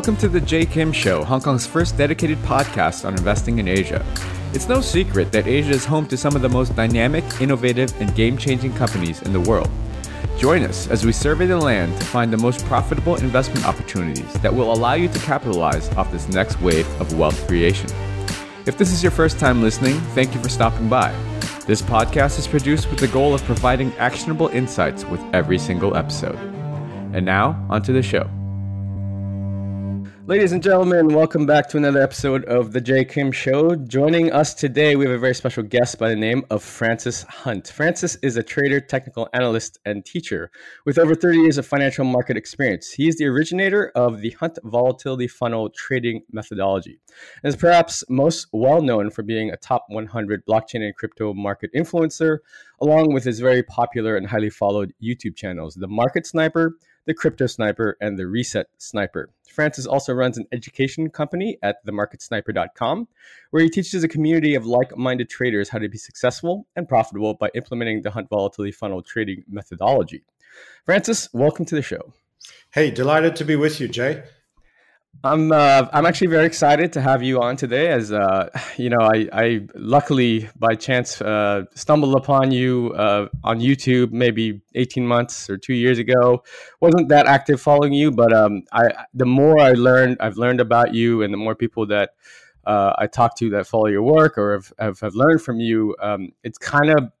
Welcome to the Jay Kim Show, Hong Kong's first dedicated podcast on investing in Asia. It's no secret that Asia is home to some of the most dynamic, innovative, and game changing companies in the world. Join us as we survey the land to find the most profitable investment opportunities that will allow you to capitalize off this next wave of wealth creation. If this is your first time listening, thank you for stopping by. This podcast is produced with the goal of providing actionable insights with every single episode. And now, onto the show. Ladies and gentlemen, welcome back to another episode of The Jay Kim Show. Joining us today, we have a very special guest by the name of Francis Hunt. Francis is a trader, technical analyst, and teacher with over 30 years of financial market experience. He is the originator of the Hunt Volatility Funnel trading methodology and is perhaps most well known for being a top 100 blockchain and crypto market influencer, along with his very popular and highly followed YouTube channels, The Market Sniper, The Crypto Sniper, and The Reset Sniper. Francis also runs an education company at themarketsniper.com, where he teaches a community of like minded traders how to be successful and profitable by implementing the Hunt Volatility Funnel trading methodology. Francis, welcome to the show. Hey, delighted to be with you, Jay. I'm uh, I'm actually very excited to have you on today. As uh, you know, I, I luckily by chance uh, stumbled upon you uh, on YouTube maybe 18 months or two years ago. wasn't that active following you, but um, I the more I learned, I've learned about you, and the more people that uh, I talk to that follow your work or have, have, have learned from you, um, it's kind of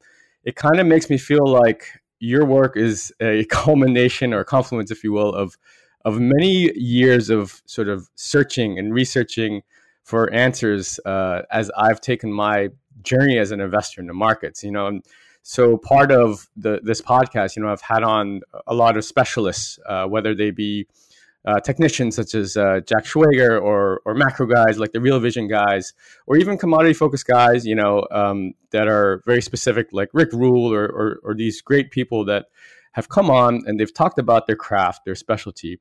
it kind of makes me feel like your work is a culmination or confluence, if you will, of of many years of sort of searching and researching for answers uh, as I've taken my journey as an investor in the markets. You know, and so part of the this podcast, you know, I've had on a lot of specialists, uh, whether they be uh, technicians such as uh, Jack Schwager or or macro guys like the Real Vision guys, or even commodity focused guys, you know, um, that are very specific, like Rick Rule or, or, or these great people that have come on and they've talked about their craft, their specialty.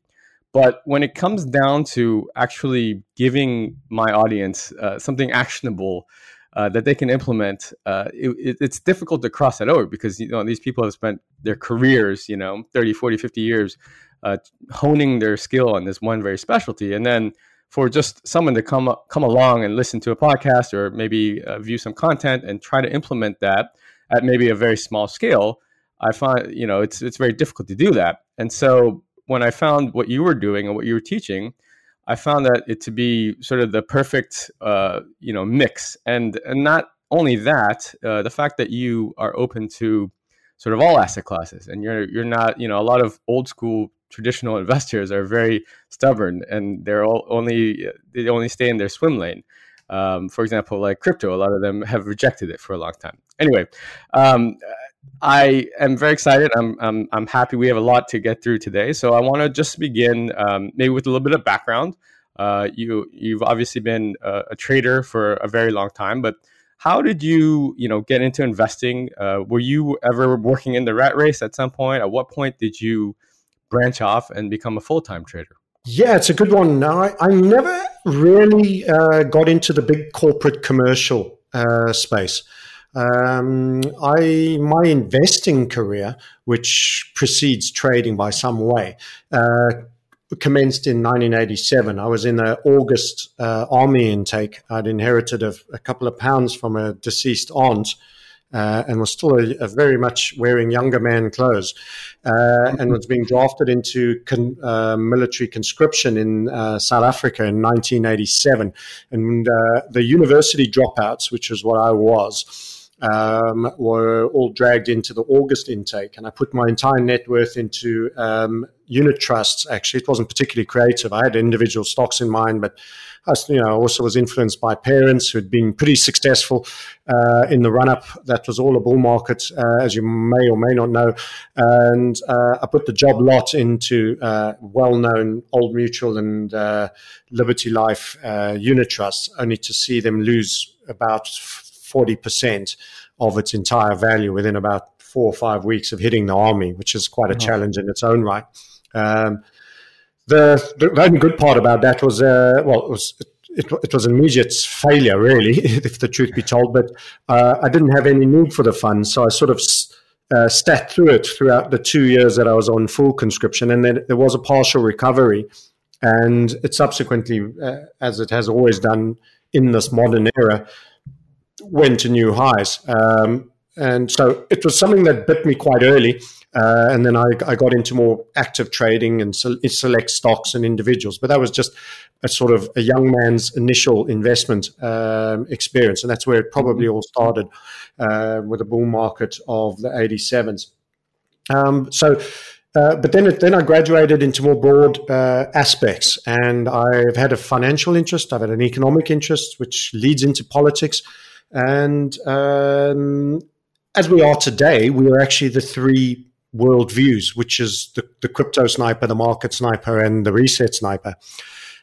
But when it comes down to actually giving my audience uh, something actionable uh, that they can implement, uh, it, it's difficult to cross that over because you know these people have spent their careers, you know, 30, 40, 50 years uh, honing their skill on this one very specialty. And then for just someone to come come along and listen to a podcast or maybe uh, view some content and try to implement that at maybe a very small scale, I find you know it's it's very difficult to do that. And so when I found what you were doing and what you were teaching, I found that it to be sort of the perfect, uh, you know, mix. And and not only that, uh, the fact that you are open to sort of all asset classes, and you're you're not, you know, a lot of old school traditional investors are very stubborn, and they're all only they only stay in their swim lane. Um, for example, like crypto, a lot of them have rejected it for a long time. Anyway, um, I am very excited. I'm, I'm, I'm happy we have a lot to get through today. So I want to just begin um, maybe with a little bit of background. Uh, you you've obviously been a, a, trader for a very long time, but how did you you know get into investing? Uh, were you ever working in the rat race at some point? At what point did you branch off and become a full time trader? Yeah, it's a good one. I, I never really uh, got into the big corporate commercial uh, space. Um, I my investing career, which precedes trading by some way, uh, commenced in 1987. I was in the August uh, army intake. I'd inherited a, a, couple of pounds from a deceased aunt. Uh, and was still a, a, very much wearing younger man clothes, uh, and was being drafted into con, uh, military conscription in uh, South Africa in 1987. And the university dropouts, which is what I was, um, were all dragged into the August intake. And I put my entire net worth into um, unit trusts. Actually, it wasn't particularly creative. I had individual stocks in mind, but I you know, also was influenced by parents who had been pretty successful uh, in the run up. That was all a bull market, uh, as you may or may not know. And uh, I put the job lot into uh, well known Old Mutual and uh, Liberty Life uh, unit trusts, only to see them lose about 40% of its entire value within about four or five weeks of hitting the army, which is quite a challenge in its own right. Um, the, the only good part about that was, uh, well, it was it, it, was an immediate failure, really, if the truth be told. But uh, I didn't have any need for the funds, so I sort of uh, stat through it throughout the two years that I was on full conscription, and then there was a partial recovery and it subsequently, uh, as it has always done in this modern era, went to new highs. Um, and so it was something that bit me quite early. Uh, and then I, I, got into more active trading and select stocks and individuals. But that was just a sort of a young man's initial investment um, experience. And that's where it probably all started uh, with the bull market of the 87s. Um, so, uh, but then, it, then I graduated into more broad uh, aspects, and I've had a financial interest, I've had an economic interest, which leads into politics, and um, as we are today, we are actually the three worldviews, which is the, the crypto sniper, the market sniper, and the reset sniper.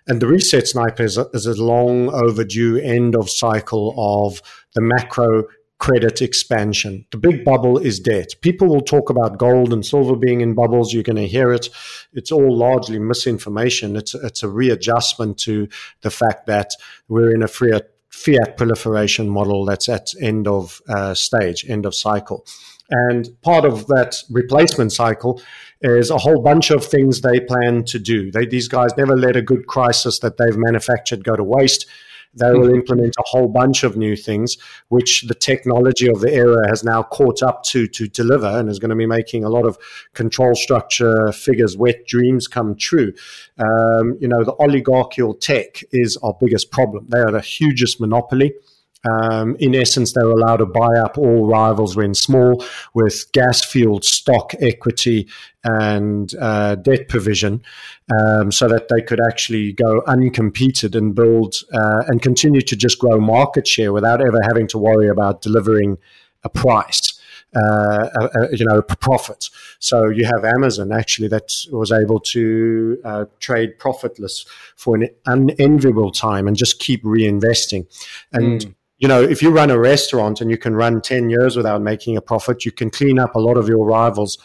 And the reset sniper is a, is a long overdue end of cycle of the macro credit expansion. The big bubble is debt. People will talk about gold and silver being in bubbles. You're going to hear it. It's all largely misinformation. It's, it's a readjustment to the fact that we're in a fiat, fiat proliferation model that's at end of uh, stage, end of cycle. And part of that replacement cycle is a whole bunch of things they plan to do. They, these guys never let a good crisis that they've manufactured go to waste. They will implement a whole bunch of new things, which the technology of the era has now caught up to to deliver, and is going to be making a lot of control structure figures, wet dreams come true. Um, you know, the oligarchical tech is our biggest problem. They are the hugest monopoly. Um, in essence, they were allowed to buy up all rivals when small with gas fueled stock equity and uh, debt provision um, so that they could actually go uncompeted and build uh, and continue to just grow market share without ever having to worry about delivering a price. Uh, uh, you know, profit. So you have Amazon actually that was able to uh, trade profitless for an unenviable time and just keep reinvesting. And mm you know, if you run a restaurant and you can run 10 years without making a profit, you can clean up a lot of your rivals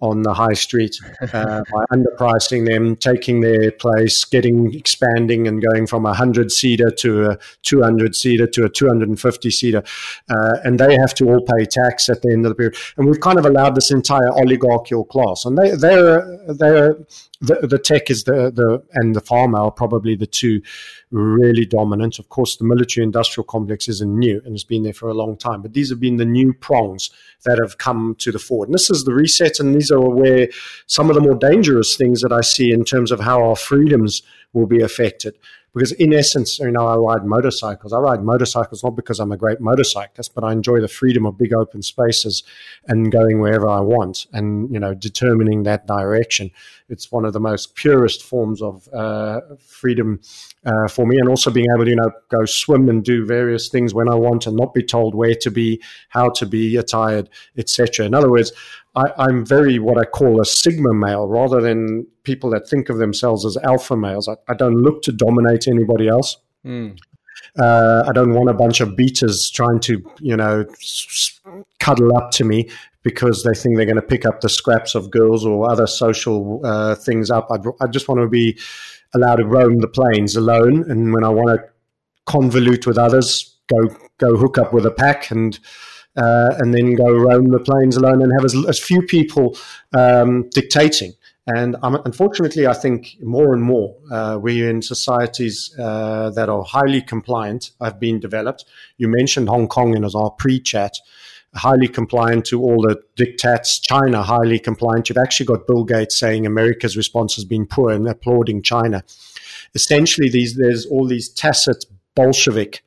on the high street uh, by underpricing them, taking their place, getting expanding and going from a 100 seater to a 200 seater to a 250 seater. Uh, and they have to all pay tax at the end of the period. And we've kind of allowed this entire oligarchical class. And they, they're, they're, the, the tech is the, the and the pharma are probably the two really dominant. Of course, the military industrial complex isn't new and has been there for a long time, but these have been the new prongs that have come to the fore. And this is the reset, and these are where some of the more dangerous things that I see in terms of how our freedoms will be affected. Because in essence, you know, I ride motorcycles. I ride motorcycles not because I'm a great motorcyclist, but I enjoy the freedom of big open spaces and going wherever I want and, you know, determining that direction. It's one of the most purest forms of uh, freedom uh, for me. And also being able to, you know, go swim and do various things when I want and not be told where to be, how to be attired, etc. In other words, I, am very what I call a sigma male rather than people that think of themselves as alpha males. I, I don't look to dominate anybody else. Mm. Uh, I don't want a bunch of betas trying to, you know, cuddle up to me because they think they're going to pick up the scraps of girls or other social uh, things up. I'd, I just want to be allowed to roam the plains alone, and when I want to convolute with others, go go hook up with a pack and uh, and then go roam the plains alone and have as, as few people um, dictating. And um, unfortunately, I think more and more uh, we're in societies uh, that are highly compliant, have been developed. You mentioned Hong Kong in our pre chat, highly compliant to all the dictats. China, highly compliant. You've actually got Bill Gates saying America's response has been poor and applauding China. Essentially, these, there's all these tacit Bolshevik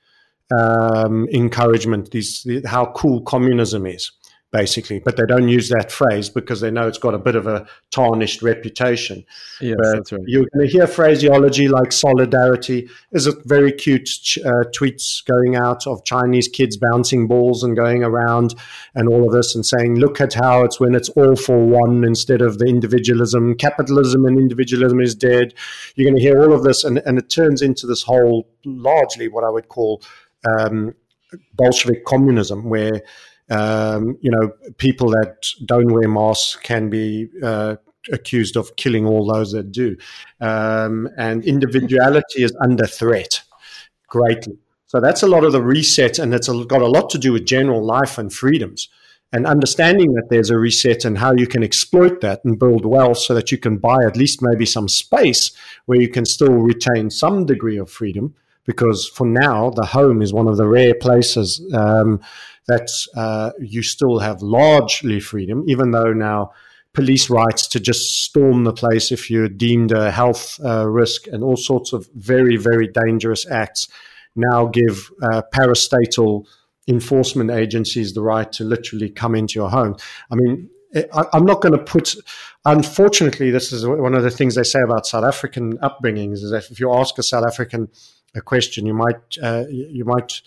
um, encouragement, these, how cool communism is, basically. But they don't use that phrase because they know it's got a bit of a tarnished reputation. Yes, but that's right. You're going to hear phraseology like solidarity. Is it very cute uh, tweets going out of Chinese kids bouncing balls and going around and all of this and saying, look at how it's when it's all for one instead of the individualism. Capitalism and individualism is dead. You're going to hear all of this, and, and it turns into this whole largely what I would call um, Bolshevik communism, where um, you know people that don't wear masks can be uh, accused of killing all those that do, um, and individuality is under threat greatly. So that's a lot of the reset, and it's got a lot to do with general life and freedoms. and understanding that there's a reset and how you can exploit that and build wealth so that you can buy at least maybe some space where you can still retain some degree of freedom. Because for now, the home is one of the rare places um, that uh, you still have largely freedom, even though now police rights to just storm the place if you're deemed a health uh, risk and all sorts of very, very dangerous acts now give uh, parastatal enforcement agencies the right to literally come into your home. I mean, I, am not going to put. Unfortunately, this is one of the things they say about South African upbringings is that if you ask a South African a question, you might uh, you might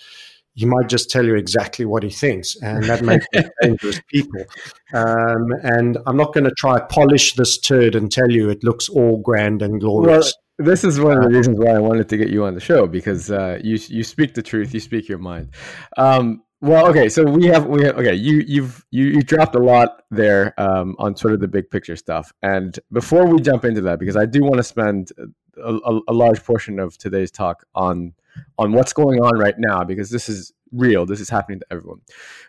he might just tell you exactly what he thinks, and that makes dangerous people. Um, and I'm not going to try polish this turd and tell you it looks all grand and glorious. Well, this is one of the uh, reasons why I wanted to get you on the show because uh, you you speak the truth, you speak your mind. Um, well, okay, so we have we have, okay. You you've you you dropped a lot there um, on sort of the big picture stuff, and before we jump into that, because I do want to spend a, a, large portion of today's talk on on what's going on right now because this is real. This is happening to everyone.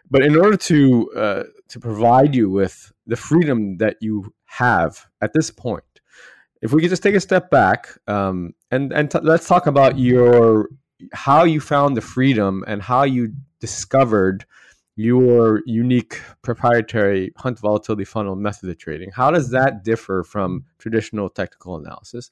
But in order to uh, to provide you with the freedom that you have at this point, if we could just take a step back um, and and t- let's talk about your how you found the freedom and how you discovered your unique proprietary hunt volatility funnel method of trading. How does that differ from traditional technical analysis?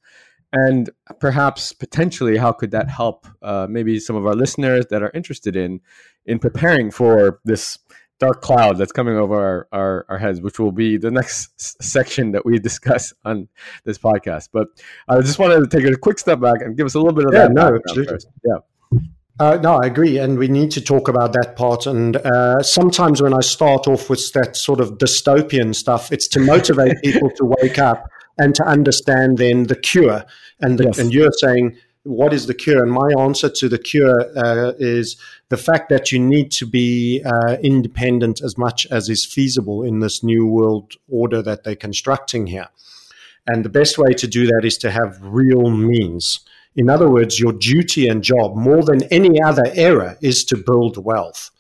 And perhaps potentially how could that help uh, maybe some of our listeners that are interested in in preparing for this dark cloud that's coming over our, our, our heads which will be the next s- section that we discuss on this podcast but i just wanted to take a quick step back and give us a little bit of yeah, that no, absolutely. First. yeah uh, no, I agree, and we need to talk about that part. And uh, sometimes when I start off with that sort of dystopian stuff, it's to motivate people to wake up and to understand then the cure. And the, yes. and you're saying what is the cure? And my answer to the cure uh, is the fact that you need to be uh, independent as much as is feasible in this new world order that they're constructing here. And the best way to do that is to have real means. In other words, your duty and job, more than any other era, is to build wealth.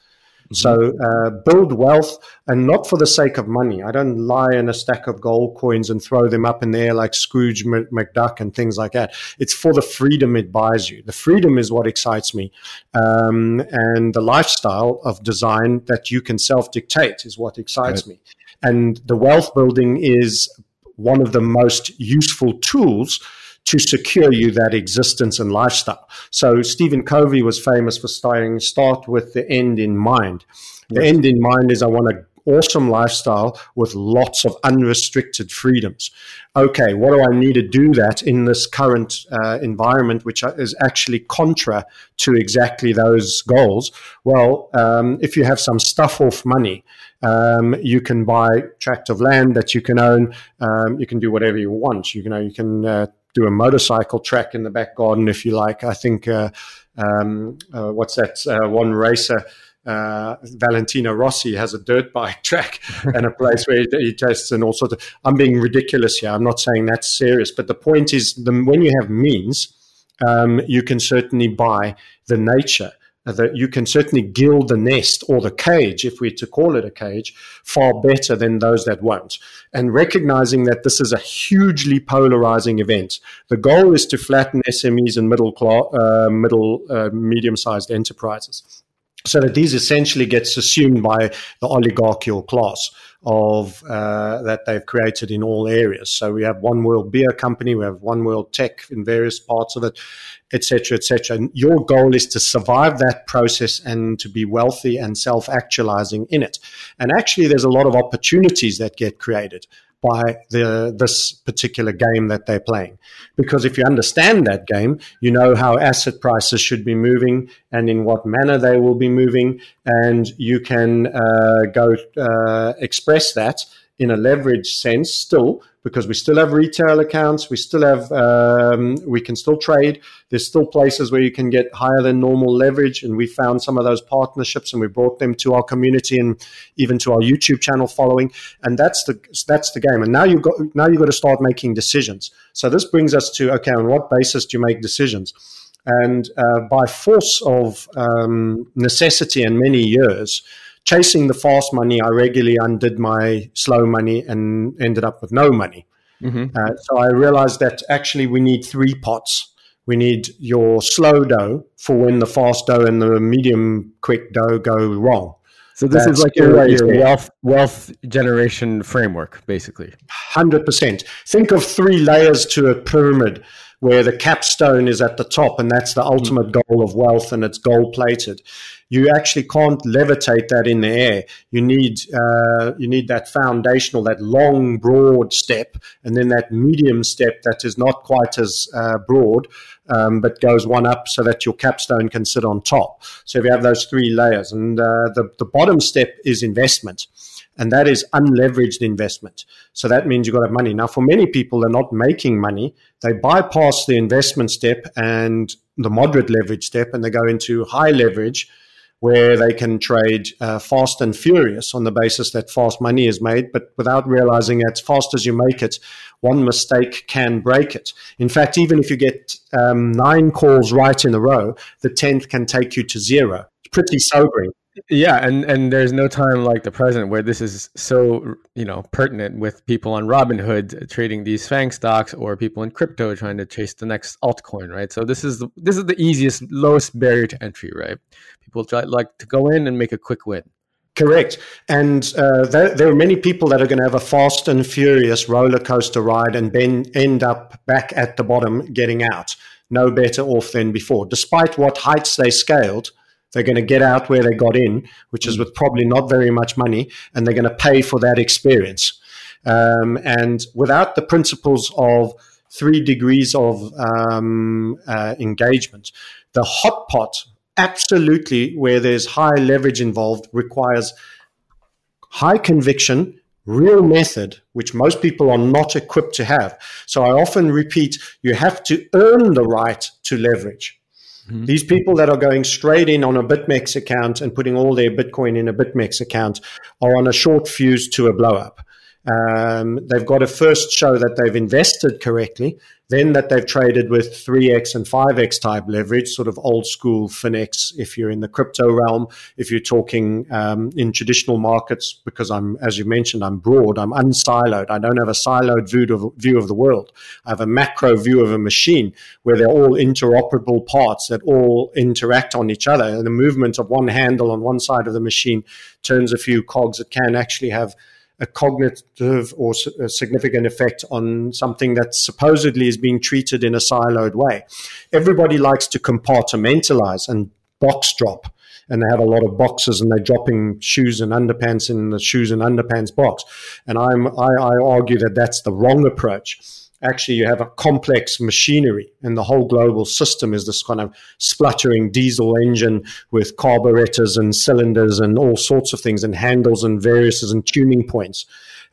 So uh, build wealth and not for the sake of money. I don't lie in a stack of gold coins and throw them up in the air like Scrooge McDuck and things like that. It's for the freedom it buys you. The freedom is what excites me. Um, and the lifestyle of design that you can self dictate is what excites right. me. And the wealth building is one of the most useful tools to secure you that existence and lifestyle. So Stephen Covey was famous for starting start with the end in mind. The end in mind is I want an awesome lifestyle with lots of unrestricted freedoms. Okay, what do I need to do that in this current uh, environment, which is actually contra to exactly those goals? Well, um, if you have some stuff off money, um, you can buy tract of land that you can own. Um, you can do whatever you want. You, know, you can uh, do a motorcycle track in the back garden if you like. I think uh, um, uh, what's that uh, one racer? Uh, Valentino Rossi has a dirt bike track and a place where he, he, tests and all sorts of. I'm being ridiculous here. I'm not saying that's serious, but the point is, the, when you have means, um, you can certainly buy the nature that you can certainly gild the nest or the cage, if we're to call it a cage, far better than those that won't. And recognizing that this is a hugely polarizing event. The goal is to flatten SMEs and middle uh, middle, uh, medium-sized enterprises so that these essentially gets assumed by the oligarchical class of uh, that they've created in all areas. So we have One World Beer Company, we have One World Tech in various parts of it, etc., etc. And your goal is to survive that process and to be wealthy and self-actualizing in it. And actually, there's a lot of opportunities that get created by the this particular game that they're playing. Because if you understand that game, you know how asset prices should be moving and in what manner they will be moving, and you can uh, go uh, express that in a leverage sense still because we still have retail accounts, we still have, um, we can still trade. There's still places where you can get higher than normal leverage, and we found some of those partnerships, and we brought them to our community and even to our YouTube channel following. And that's the that's the game. And now you've got now you've got to start making decisions. So this brings us to okay, on what basis do you make decisions? And uh, by force of um, necessity and many years, chasing the fast money, I regularly undid my slow money and ended up with no money. Mm-hmm. Uh, so I realized that actually we need three pots. We need your slow dough for when the fast dough and the medium quick dough go wrong. So this That's is like your, your wealth wealth generation framework, basically. Hundred percent. Think of three layers to a pyramid where the capstone is at the top, and that's the ultimate goal of wealth, and it's gold plated. You actually can't levitate that in the air. You need uh, you need that foundational, that long, broad step, and then that medium step that is not quite as uh, broad, um, but goes one up so that your capstone can sit on top. So if you have those three layers, and uh, the the bottom step is investment and that is unleveraged investment. So that means you've got to have money. Now, for many people, they're not making money. They bypass the investment step and the moderate leverage step, and they go into high leverage, where they can trade uh, fast and furious on the basis that fast money is made, but without realizing that as fast as you make it, one mistake can break it. In fact, even if you get um, nine calls right in a row, the tenth can take you to zero. Pretty sobering. Yeah, and and there's no time like the present where this is so you know pertinent with people on Robinhood trading these Fang stocks or people in crypto trying to chase the next altcoin, right? So this is the, this is the easiest, lowest barrier to entry, right? People try like to go in and make a quick win. Correct, and uh, there, there, are many people that are going to have a fast and furious roller coaster ride and then end up back at the bottom, getting out no better off than before, despite what heights they scaled they're going to get out where they got in, which is mm. with probably not very much money, and they're going to pay for that experience. Um, and without the principles of three degrees of um, uh, engagement, the hot pot, absolutely, where there's high leverage involved, requires high conviction, real method, which most people are not equipped to have. So I often repeat you have to earn the right to leverage. Mm-hmm. These people that are going straight in on a BitMEX account and putting all their Bitcoin in a BitMEX account are on a short fuse to a blow up. Um, they've got to first show that they've invested correctly, then that they've traded with 3x and 5x type leverage, sort of old school Finex if you're in the crypto realm. If you're talking um, in traditional markets, because I'm, as you mentioned, I'm broad, I'm unsiloed. I don't have a siloed view of, view of the world. I have a macro view of a machine where they're all interoperable parts that all interact on each other. And the movement of one handle on one side of the machine turns a few cogs. that can actually have a cognitive or a significant effect on something that supposedly is being treated in a siloed way. Everybody likes to compartmentalize and box drop. And they have a lot of boxes, and they're dropping shoes and underpants in the shoes and underpants box. And I'm, I, I argue that that's the wrong approach actually you have a complex machinery and the whole global system is this kind of spluttering diesel engine with carburetors and cylinders and all sorts of things and handles and variouses and tuning points.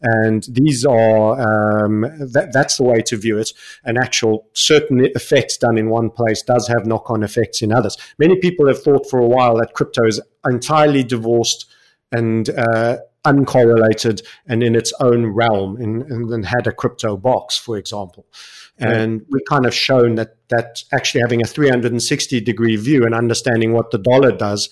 And these are um, that, that's the way to view it. An actual certain effects done in one place does have knock-on effects in others. Many people have thought for a while that crypto is entirely divorced and uh, uncorrelated and in its own realm and, and had a crypto box, for example. And we've kind of shown that that actually having a 360 degree view and understanding what the dollar does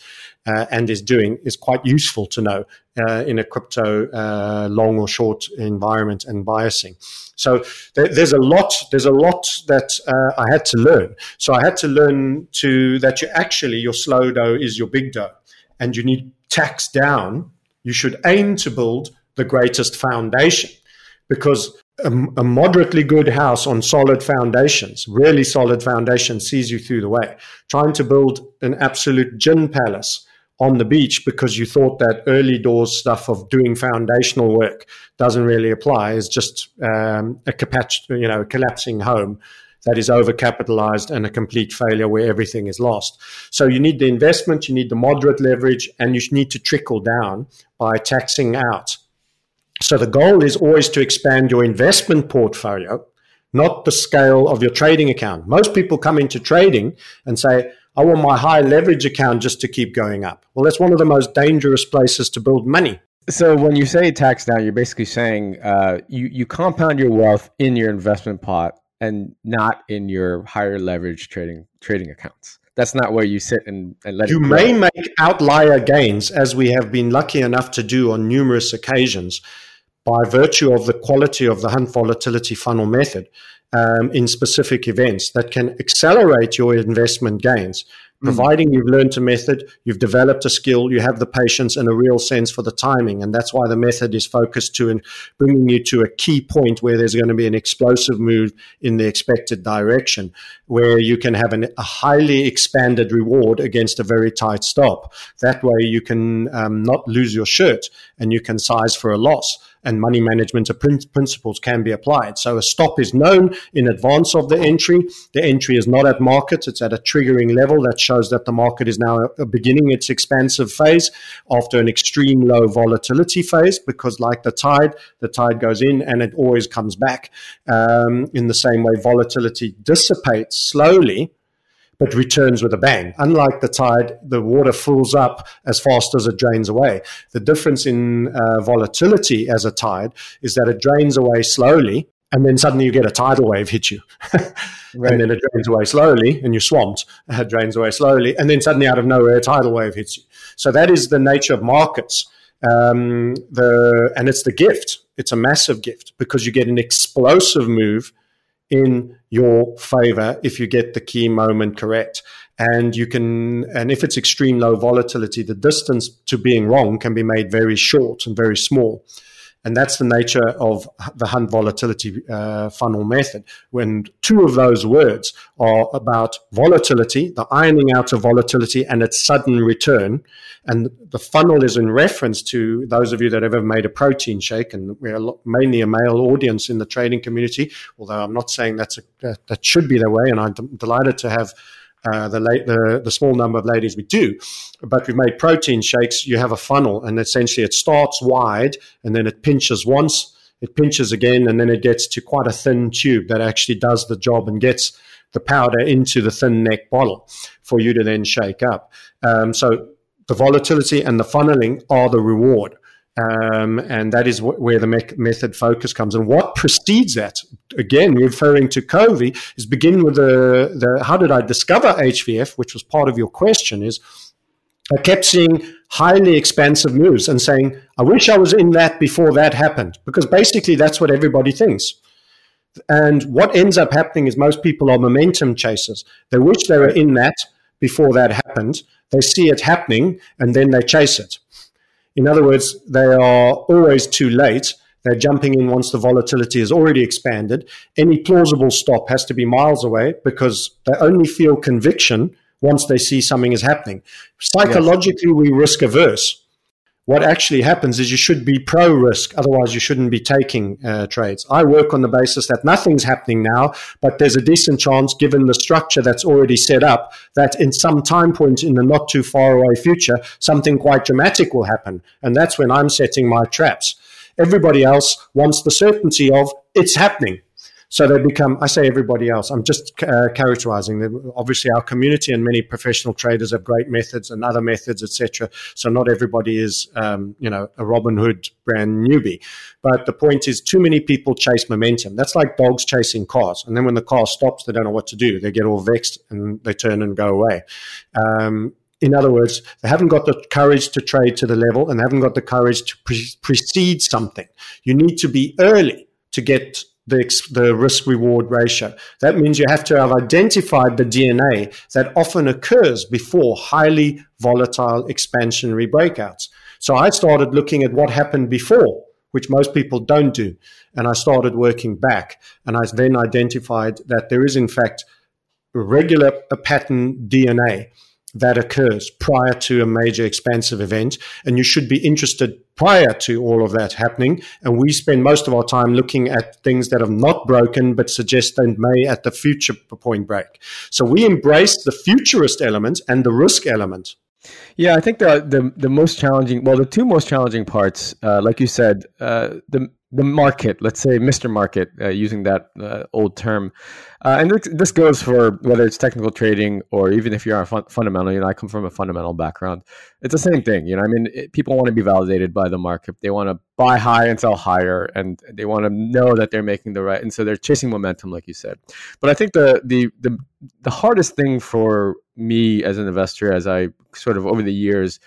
uh, and is doing is quite useful to know uh, in a crypto uh, long or short environment and biasing. So there's a lot. There's a lot that uh, I had to learn. So I had to learn to that you actually your slow dough is your big dough, and you need tax down you should aim to build the greatest foundation because a, a, moderately good house on solid foundations, really solid foundations, sees you through the way. Trying to build an absolute gin palace on the beach because you thought that early doors stuff of doing foundational work doesn't really apply is just um, a you know, collapsing home that is overcapitalized and a complete failure where everything is lost. So you need the investment, you need the moderate leverage, and you need to trickle down by taxing out. So the goal is always to expand your investment portfolio, not the scale of your trading account. Most people come into trading and say, I want my high leverage account just to keep going up. Well, that's one of the most dangerous places to build money. So when you say tax down, you're basically saying uh, you you compound your wealth in your investment pot and not in your higher leverage trading trading accounts. that's not where you sit and, and let you. May make outlier gains, as we have been lucky enough to do on numerous occasions, by virtue of the quality of the hunt volatility funnel method um, in specific events that can accelerate your investment gains. Mm. Providing you've learned a method, you've developed a skill, you have the patience and a real sense for the timing. And that's why the method is focused to in bringing you to a key point where there's going to be an explosive move in the expected direction, where you can have an, a highly expanded reward against a very tight stop. That way you can um, not lose your shirt and you can size for a loss and money management principles can be applied. So a stop is known in advance of the entry. The entry is not at market, it's at a triggering level that shows that the market is now beginning its expansive phase after an extreme low volatility phase, because like the tide, the tide goes in and it always comes back. Um, in the same way, volatility dissipates slowly but returns with a bang. Unlike the tide, the water fills up as fast as it drains away. The difference in uh, volatility as a tide is that it drains away slowly, and then suddenly you get a tidal wave hit you. right. And then it drains away slowly, and you're swamped. It drains away slowly, and then suddenly out of nowhere, a tidal wave hits you. So that is the nature of markets. Um, the and it's the gift. It's a massive gift because you get an explosive move in your favor if you get the key moment correct. And you can, and if it's extreme low volatility, the distance to being wrong can be made very short and very small. And that's the nature of the Hunt volatility uh, funnel method. When two of those words are about volatility, the ironing out of volatility and its sudden return. And the funnel is in reference to those of you that have ever made a protein shake. And we're mainly a male audience in the trading community, although I'm not saying that's a, that, that should be the way. And I'm delighted to have uh, the, late, the, the small number of ladies we do. But we've made protein shakes. You have a funnel, and essentially it starts wide, and then it pinches once, it pinches again, and then it gets to quite a thin tube that actually does the job and gets the powder into the thin neck bottle for you to then shake up. Um, so the volatility and the funneling are the reward. Um, and that is wh- where the me- method focus comes. And what precedes that, again, referring to Covey, is begin with the, the how did I discover HVF, which was part of your question, is I kept seeing highly expansive moves and saying, I wish I was in that before that happened, because basically that's what everybody thinks. And what ends up happening is most people are momentum chasers. They wish they were in that before that happened. They see it happening and then they chase it. In other words, they are always too late. They're jumping in once the volatility has already expanded. Any plausible stop has to be miles away because they only feel conviction once they see something is happening. Psychologically, yes. we risk averse what actually happens is you should be pro risk, otherwise, you shouldn't be taking uh, trades. I work on the basis that nothing's happening now, but there's a decent chance, given the structure that's already set up, that in some time point in the not too far away future, something quite dramatic will happen. And that's when I'm setting my traps. Everybody else wants the certainty of it's happening. So they become, I say everybody else, I'm just uh, characterizing them. Obviously, our community and many professional traders have great methods and other methods, etc. So not everybody is, um, you know, a Robinhood brand newbie. But the point is, too many people chase momentum. That's like dogs chasing cars. And then when the car stops, they don't know what to do. They get all vexed and they turn and go away. Um, in other words, they haven't got the courage to trade to the level and haven't got the courage to pre- precede something. You need to be early to get the, the risk reward ratio. That means you have to have identified the DNA that often occurs before highly volatile expansionary breakouts. So I started looking at what happened before, which most people don't do. And I started working back. And I then identified that there is, in fact, regular pattern DNA that occurs prior to a major expansive event. And you should be interested prior to all of that happening. And we spend most of our time looking at things that have not broken, but suggest they may at the future point break. So we embrace the futurist element and the risk element. Yeah, I think the the, the most challenging, well, the two most challenging parts, uh, like you said, uh, the the market, let's say Mr. Market, uh, using that uh, old term. Uh, and this, goes for whether it's technical trading or even if you're a fun, fundamental. You know, I come from a fundamental background. It's the same thing. You know, I mean, it, people want to be validated by the market. They want to buy high and sell higher, and they want to know that they're making the right. And so they're chasing momentum, like you said. But I think the the the the hardest thing for me as an investor, as I sort of over the years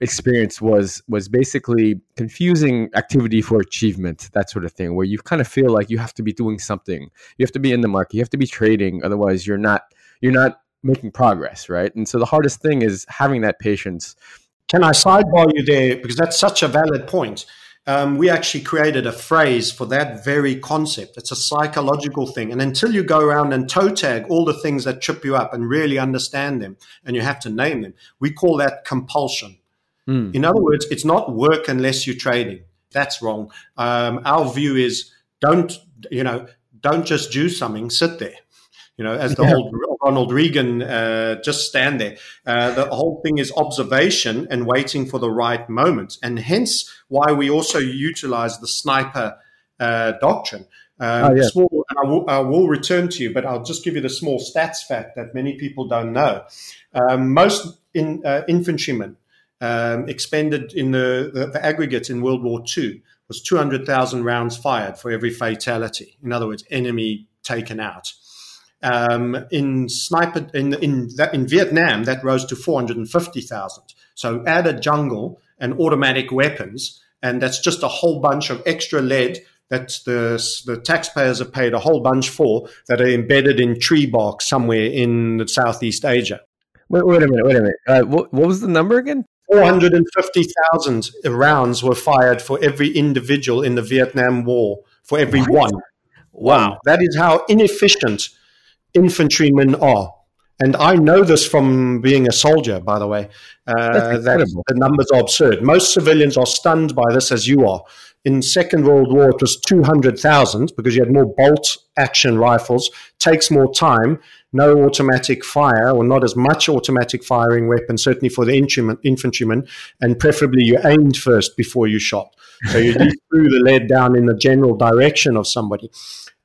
experience was was basically confusing activity for achievement that sort of thing where you kind of feel like you have to be doing something you have to be in the market you have to be trading otherwise you're not you're not making progress right and so the hardest thing is having that patience can i sidebar you there because that's such a valid point um, we actually created a phrase for that very concept. It's a psychological thing. And until you go around and toe tag all the things that trip you up and really understand them, and you have to name them, we call that compulsion. Mm. In other words, it's not work unless you're trading. That's wrong. Um, our view is don't, you know, don't just do something, sit there. You know, as the yeah. old Ronald Reagan, uh, just stand there. Uh, the whole thing is observation and waiting for the right moment. And hence why we also utilize the sniper uh, doctrine. Um, oh, yeah. small, I will, I will, return to you, but I'll just give you the small stats fact that many people don't know. Um, most in, uh, infantrymen um, expended in the, the, the, aggregate in World War II was 200,000 rounds fired for every fatality. In other words, enemy taken out. Um, in sniper in in, that, in Vietnam, that rose to 450,000. So add a jungle and automatic weapons, and that's just a whole bunch of extra lead that the, the taxpayers have paid a whole bunch for that are embedded in tree bark somewhere in Southeast Asia. Wait, wait a minute, wait a minute. Uh, what, what was the number again? 450,000 rounds were fired for every individual in the Vietnam War, for every what? one. Wow. That is how inefficient infantrymen are. And I know this from being a soldier, by the way, uh, that the numbers are absurd. Most civilians are stunned by this, as you are. In Second World War, it was 200,000 because you had more bolt action rifles, takes more time, no automatic fire or not as much automatic firing weapon, certainly for the infantryman, and preferably you aimed first before you shot. So you threw the lead down in the general direction of somebody.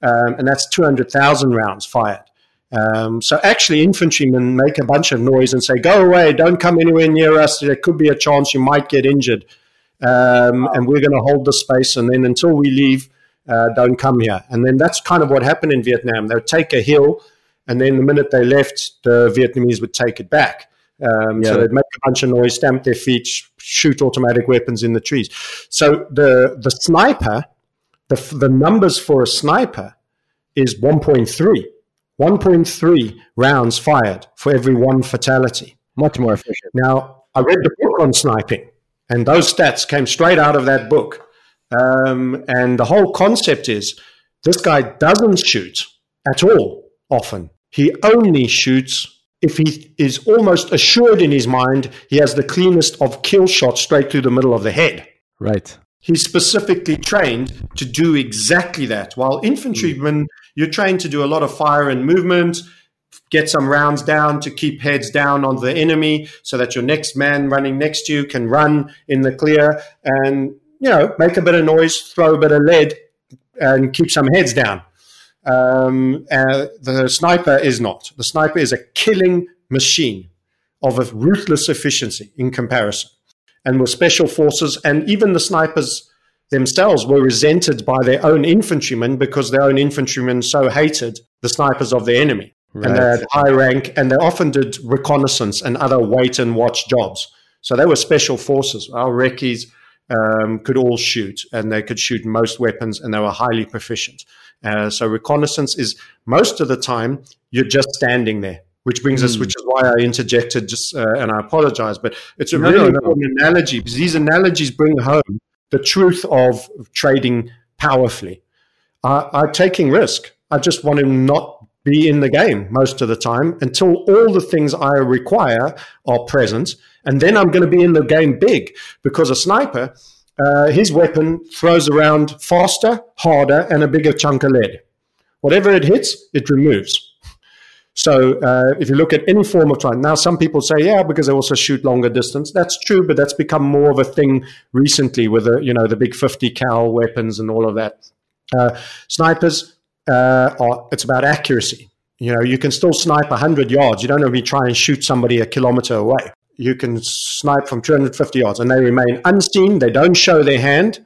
Um, and that's 200,000 rounds fired. Um, so actually, infantrymen make a bunch of noise and say, "Go away! Don't come anywhere near us. There could be a chance you might get injured, um, and we're going to hold the space. And then until we leave, uh, don't come here." And then that's kind of what happened in Vietnam. They would take a hill, and then the minute they left, the Vietnamese would take it back. Um, yeah. So they'd make a bunch of noise, stamp their feet, shoot automatic weapons in the trees. So the the sniper, the the numbers for a sniper is 1.3 1.3 rounds fired for every one fatality. Much more efficient. Now, I read the book on sniping, and those stats came straight out of that book. Um, and the whole concept is this guy doesn't shoot at all often. He only shoots if he is almost assured in his mind he has the cleanest of kill shots straight through the middle of the head. Right. He's specifically trained to do exactly that. While infantrymen, you're trained to do a lot of fire and movement, get some rounds down to keep heads down on the enemy so that your next man running next to you can run in the clear and, you know, make a bit of noise, throw a bit of lead, and keep some heads down. Um, uh, the sniper is not. The sniper is a killing machine of a ruthless efficiency in comparison and were special forces, and even the snipers themselves were resented by their own infantrymen because their own infantrymen so hated the snipers of the enemy. Right. And they had high rank, and they often did reconnaissance and other wait and watch jobs. So they were special forces. Our recce's um, could all shoot, and they could shoot most weapons, and they were highly proficient. Uh, so reconnaissance is most of the time you're just standing there which brings mm. us, hmm. which is why I interjected, just uh, and I apologize, but it's a no, really no, important no. analogy because these analogies bring home the truth of trading powerfully. Uh, I'm taking risk. I just want to not be in the game most of the time until all the things I require are present, and then I'm going to be in the game big because a sniper. Uh, his weapon throws around faster, harder, and a bigger chunk of lead. Whatever it hits, it removes. So uh, if you look at any form of trying, now some people say, yeah, because they also shoot longer distance. That's true, but that's become more of a thing recently with the you know the big 50 cal weapons and all of that. Uh, snipers uh, are it's about accuracy. You know, you can still snipe 100 yards. You don't have to try and shoot somebody a kilometer away. You can snipe from 250 yards, and they remain unseen. They don't show their hand.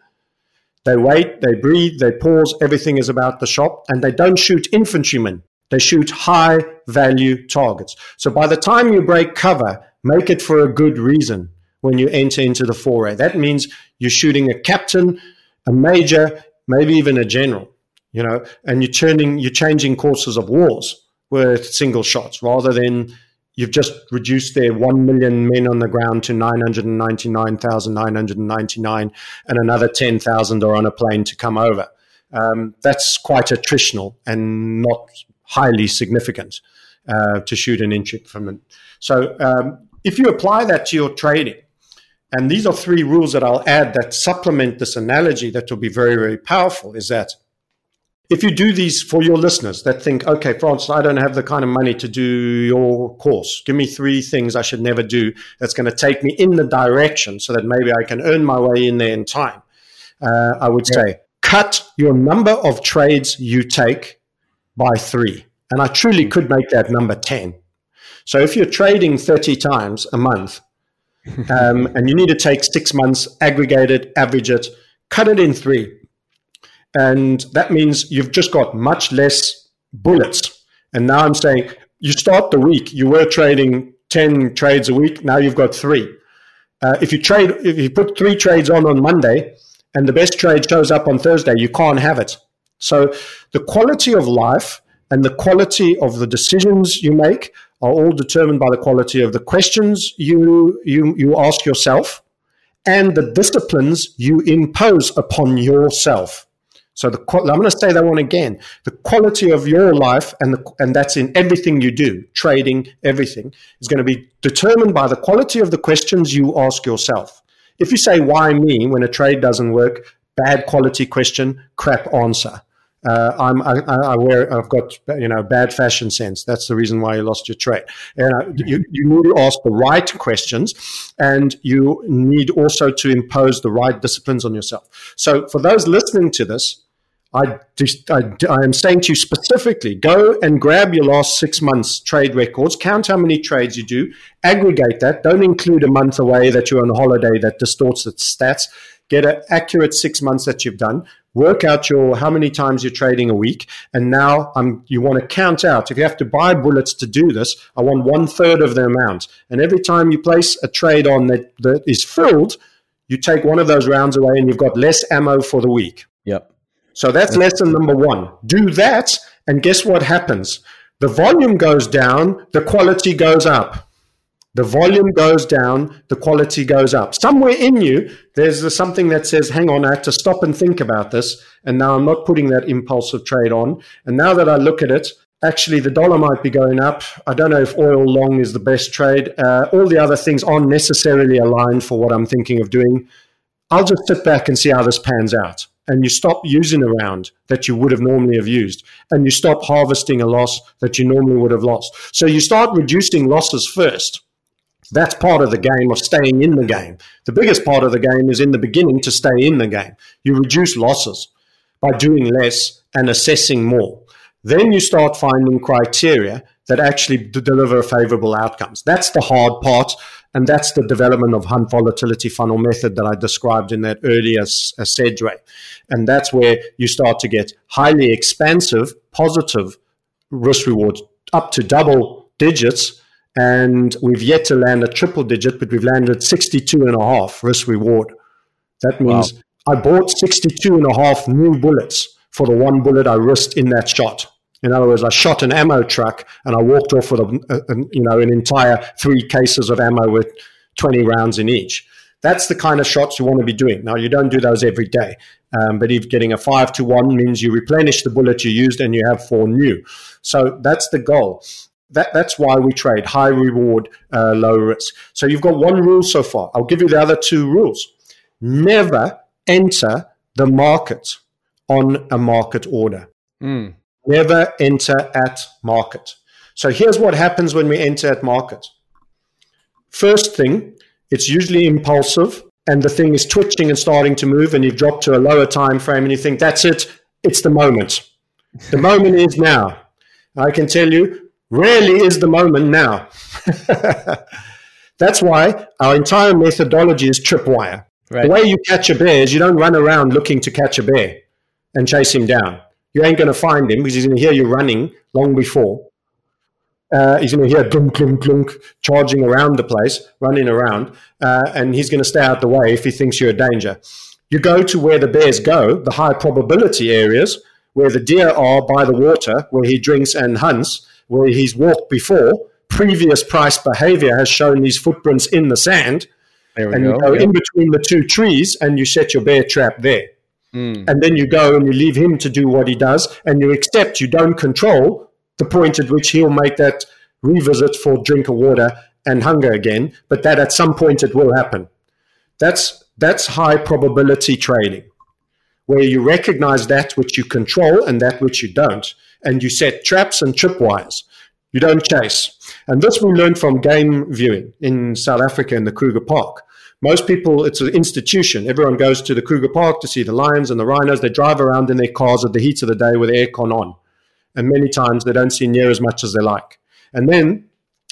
They wait, they breathe, they pause. Everything is about the shot, and they don't shoot infantrymen. They shoot high value targets. So by the time you break cover, make it for a good reason when you enter into the foray. That means you're shooting a captain, a major, maybe even a general, you know, and you're turning, you're changing courses of wars with single shots rather than you've just reduced their 1 million men on the ground to 999,999 and another 10,000 are on a plane to come over. Um, that's quite attritional and not highly significant uh, to shoot an infantryman. So um, if you apply that to your trading, and these are three rules that I'll add that supplement this analogy that will be very, very powerful, is that if you do these for your listeners that think, okay, Francis, I don't have the kind of money to do your course. Give me three things I should never do that's going to take me in the direction so that maybe I can earn my way in there in time. Uh, I would yeah. say cut your number of trades you take by three. And I truly hmm. could make that number 10. So if you're trading 30 times a month um, and you need to take six months, aggregate it, average it, cut it in three. And that means you've just got much less bullets. And now I'm saying you start the week, you were trading 10 trades a week, now you've got three. Uh, if you trade, if you put three trades on on Monday and the best trade shows up on Thursday, you can't have it so the quality of life and the quality of the decisions you make are all determined by the quality of the questions you you, you ask yourself and the disciplines you impose upon yourself. So the I'm going to say that one again. The quality of your life and the, and that's in everything you do, trading, everything is going to be determined by the quality of the questions you ask yourself. If you say why me when a trade doesn't work, bad quality question, crap answer. Uh, I'm, I, I, wear, I've got, you know, bad fashion sense. That's the reason why you lost your trade. Uh, you, you need to ask the right questions and you need also to impose the right disciplines on yourself. So for those listening to this, I, just, I, I am saying to you specifically, go and grab your last six months trade records, count how many trades you do, aggregate that. Don't include a month away that you're on holiday that distorts the stats. Get an accurate six months that you've done. Work out your how many times you're trading a week. And now um, you want to count out. If you have to buy bullets to do this i want one third of the amount. And every time you place a trade on that, that is filled you take one of those rounds away and you've got less ammo for the week. Yep so that's lesson number one do that and guess what happens the volume goes down the quality goes up the volume goes down, the quality goes up. Somewhere in you, there's something that says, hang on, I have to stop and think about this. And now I'm not putting that impulsive trade on. And now that I look at it, actually the dollar might be going up. I don't know if oil long is the best trade. Uh, all the other things aren't necessarily aligned for what I'm thinking of doing. I'll just sit back and see how this pans out. And you stop using a round that you would have normally have used. And you stop harvesting a loss that you normally would have lost. So you start reducing losses first that's part of the game of staying in the game. The biggest part of the game is in the beginning to stay in the game. You reduce losses by doing less and assessing more. Then you start finding criteria that actually deliver favorable outcomes. That's the hard part. And that's the development of hunt volatility funnel method that I described in that earlier uh, segue. And that's where you start to get highly expansive, positive risk rewards up to double digits and we've yet to land a triple digit, but we've landed 62 and a half risk reward. That means wow. I bought 62 and a half new bullets for the one bullet I risked in that shot. In other words, I shot an ammo truck and I walked off with a, a, you know an entire three cases of ammo with 20 rounds in each. That's the kind of shots you want to be doing. Now, you don't do those every day, um, but if getting a five to one means you replenish the bullet you used and you have four new. So that's the goal that, that's why we trade high reward, uh, low risk. So you've got one rule so far. I'll give you the other two rules. Never enter the market on a market order. Mm. Never enter at market. So here's what happens when we enter at market. First thing, it's usually impulsive and the thing is twitching and starting to move and you've dropped to a lower time frame and you think that's it, it's the moment. The moment is now. I can tell you, rarely is the moment now. that's why our entire methodology is tripwire. Right. The way you catch a bear is you don't run around looking to catch a bear and chase him down. You ain't going to find him because he's going to hear you running long before. Uh, he's going to hear clunk, clunk, clunk, charging around the place, running around, uh, and he's going to stay out the way if he thinks you're a danger. You go to where the bears go, the high probability areas, where the deer are by the water, where he drinks and hunts, where he's walked before. Previous price behavior has shown these footprints in the sand. and go. you go in between the two trees and you set your bear trap there. Mm. And then you go and you leave him to do what he does, and you accept you don't control the point at which he'll make that revisit for drink of water and hunger again, but that at some point it will happen. That's that's high probability trading, where you recognize that which you control and that which you don't, and you set traps and tripwires. You don't chase. And this we learned from game viewing in South Africa in the Kruger Park. Most people, it's an institution. Everyone goes to the Kruger Park to see the lions and the rhinos. They drive around in their cars at the heat of the day with aircon on and many times they don't see near as much as they like. And then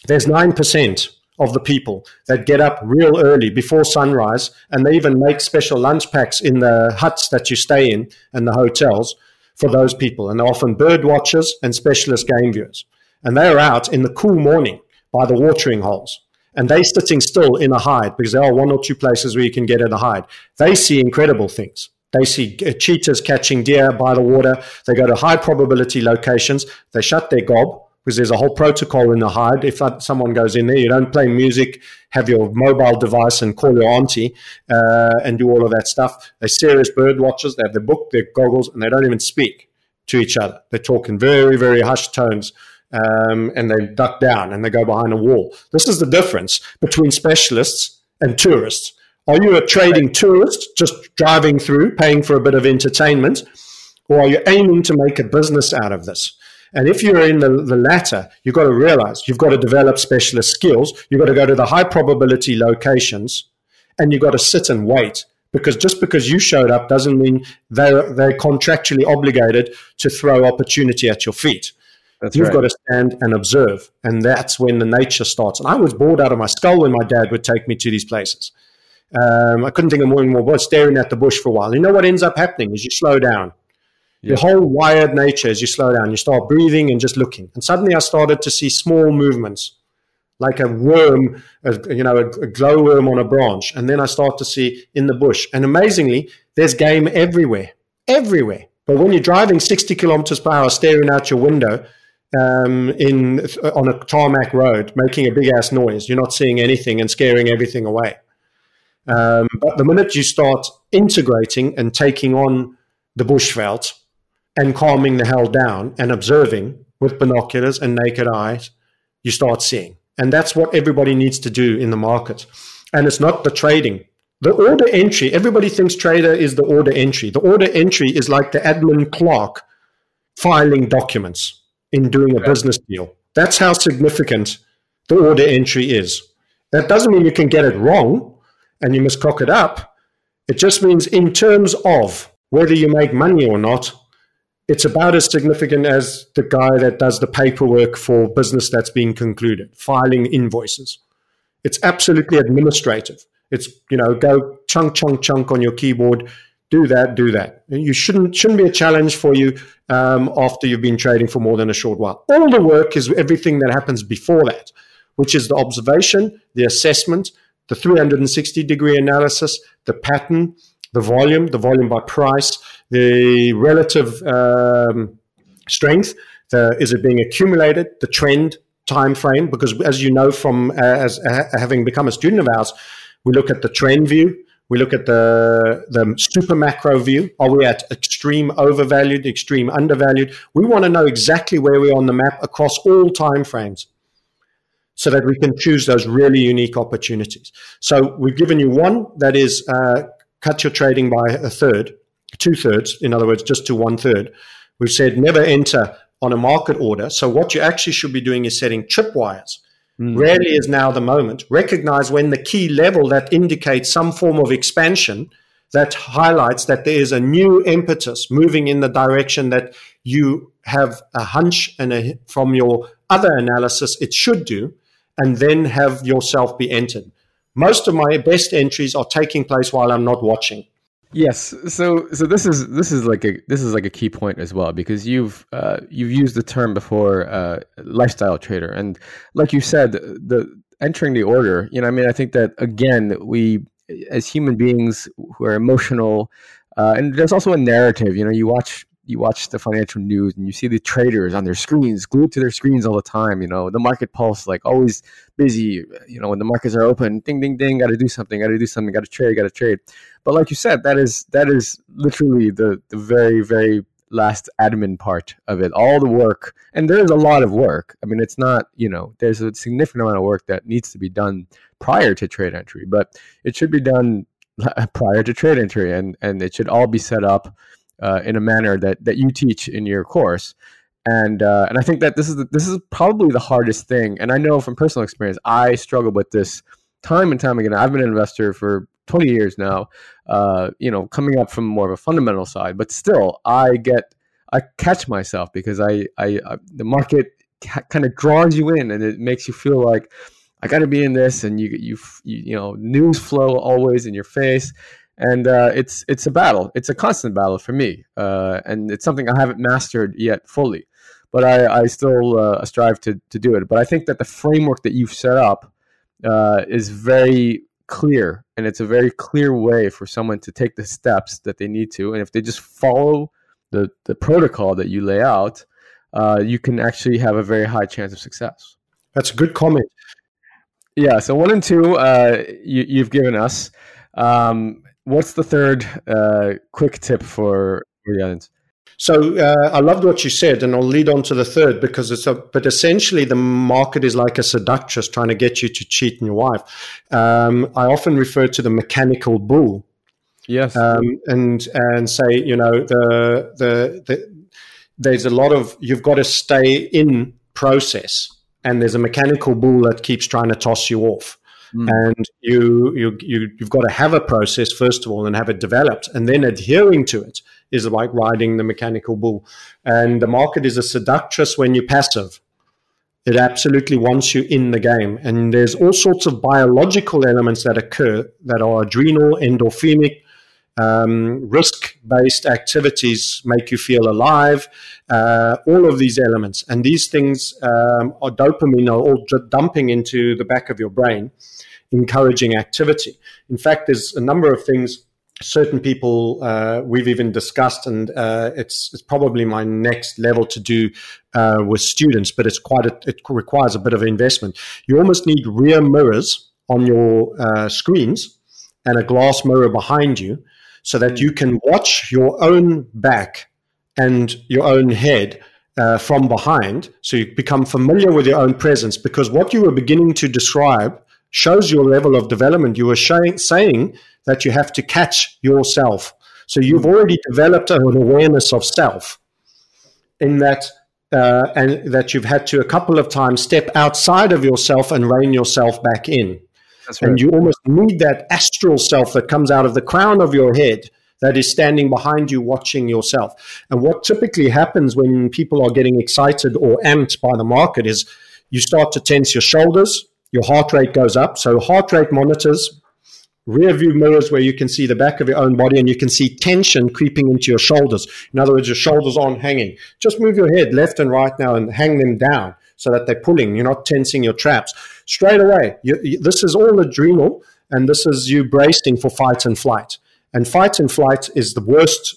there's 9% of the people that get up real early before sunrise, and they even make special lunch packs in the huts that you stay in and the hotels for those people. And they're often bird watchers and specialist game viewers. And they're out in the cool morning by the watering holes. And they're sitting still in a hide because there are one or two places where you can get in a hide. They see incredible things. They see cheetahs catching deer by the water. They go to high probability locations. They shut their gob because there's a whole protocol in the hide. If someone goes in there, you don't play music, have your mobile device and call your auntie uh, and do all of that stuff. They're serious bird watchers. They have their book, their goggles, and they don't even speak to each other. They talk in very, very hushed tones. Um, and they duck down and they go behind a wall. This is the difference between specialists and tourists. Are you a trading tourist just driving through, paying for a bit of entertainment? Or are you aiming to make a business out of this? And if you're in the, the latter, you've got to realize you've got to develop specialist skills. You've got to go to the high probability locations and you've got to sit and wait because just because you showed up doesn't mean they're, they're contractually obligated to throw opportunity at your feet. That's You've right. got to stand and observe. And that's when the nature starts. And I was bored out of my skull when my dad would take me to these places. Um, I couldn't think of more and more, but staring at the bush for a while. You know what ends up happening is you slow down. Your whole wired nature as you slow down, you start breathing and just looking. And suddenly I started to see small movements, like a worm, a, you know, a, a glowworm on a branch. And then I start to see in the bush. And amazingly, there's game everywhere, everywhere. But when you're driving 60 kilometers per hour, staring out your window, um, in on a tarmac road, making a big ass noise. You're not seeing anything and scaring everything away. Um, but the minute you start integrating and taking on the bushveld and calming the hell down and observing with binoculars and naked eyes, you start seeing. And that's what everybody needs to do in the market. And it's not the trading. The order entry, everybody thinks trader is the order entry. The order entry is like the admin clerk filing documents in doing a business deal. That's how significant the order entry is. That doesn't mean you can get it wrong and you must cock it up. It just means, in terms of whether you make money or not, it's about as significant as the guy that does the paperwork for business that's being concluded, filing invoices. It's absolutely administrative. It's, you know, go chunk, chunk, chunk on your keyboard, do that, do that. You shouldn't shouldn't be a challenge for you um, after you've been trading for more than a short while. All the work is everything that happens before that, which is the observation, the assessment, the 360 degree analysis, the pattern, the volume, the volume by price, the relative um, strength, the, is it being accumulated, the trend time frame, because as you know from uh, as uh, having become a student of ours, we look at the trend view, we look at the, the super macro view. Are we at extreme overvalued, extreme undervalued? We want to know exactly where we are on the map across all time frames so that we can choose those really unique opportunities. So we've given you one that is uh, cut your trading by a third, two thirds, in other words, just to one third. We've said never enter on a market order. So what you actually should be doing is setting tripwires. Mm. Rarely is now the moment. Recognize when the key level that indicates some form of expansion that highlights that there is a new impetus moving in the direction that you have a hunch and a, from your other analysis it should do, and then have yourself be entered. Most of my best entries are taking place while I'm not watching. Yes, so so this is this is like a this is like a key point as well because you've uh, you've used the term before uh, lifestyle trader. And like you said the entering the order you know I mean I think that again we as human beings who are emotional uh, and there's also a narrative you know you watch you watch the financial news and you see the traders on their screens glued to their screens all the time you know the market pulse like always busy you know when the markets are open ding ding ding got to do something got to do something got to trade got to trade. But like you said that is that is literally the the very very last admin part of it all the work. And there is a lot of work. I mean it's not you know there's a significant amount of work that needs to be done prior to trade entry but it should be done prior to trade entry and and it should all be set up uh, in a manner that that you teach in your course. And uh, and I think that this is the, this is probably the hardest thing. And I know from personal experience, I struggle with this time and time again. I've been an investor for 20 years now. Uh, you know, coming up from more of a fundamental side, but still, I get I catch myself because I I, I the market kind of draws you in, and it makes you feel like I got to be in this, and you, you you you know news flow always in your face, and uh, it's it's a battle. It's a constant battle for me, uh, and it's something I haven't mastered yet fully. But I, I still uh, strive to to do it. But I think that the framework that you've set up uh, is very clear, and it's a very clear way for someone to take the steps that they need to. And if they just follow the the protocol that you lay out, uh, you can actually have a very high chance of success. That's a good comment. Yeah. So one and two, uh, you, have given us. Um, what's the third uh, quick tip for the audience? So uh, I loved what you said, and I'll lead on to the third because it's a. But essentially, the market is like a seductress trying to get you to cheat on your wife. Um, I often refer to the mechanical bull. Yes. Um, and and say you know the, the the there's a lot of you've got to stay in process, and there's a mechanical bull that keeps trying to toss you off. Mm. And you, you, you, you've got to have a process, first of all, and have it developed. And then adhering to it is like riding the mechanical bull. And the market is a seductress when you're passive. It absolutely wants you in the game. And there's all sorts of biological elements that occur that are adrenal, endorphinic, um, risk based activities make you feel alive, uh, all of these elements. And these things um, are dopamine are all dumping into the back of your brain encouraging activity. In fact, there's a number of things certain people uh, we've even discussed, and uh, it's, it's probably my next level to do uh, with students, but it's quite a, it requires a bit of investment. You almost need rear mirrors on your uh, screens and a glass mirror behind you, so that you can watch your own back and your own head. Uh, from behind, so you become familiar with your own presence. Because what you were beginning to describe shows your level of development. You were showing, saying that you have to catch yourself. So you've already developed an awareness of self in that, uh, and that you've had to a couple of times step outside of yourself and rein yourself back in. Right. And you almost need that astral self that comes out of the crown of your head that is standing behind you watching yourself. And what typically happens when people are getting excited or amped by the market is you start to tense your shoulders, your heart rate goes up. So, heart rate monitors, rear view mirrors where you can see the back of your own body and you can see tension creeping into your shoulders. In other words, your shoulders aren't hanging. Just move your head left and right now and hang them down so that they're pulling. You're not tensing your traps. Straight away, you, you, this is all adrenal and this is you bracing for fight and flight. And fight and flight is the worst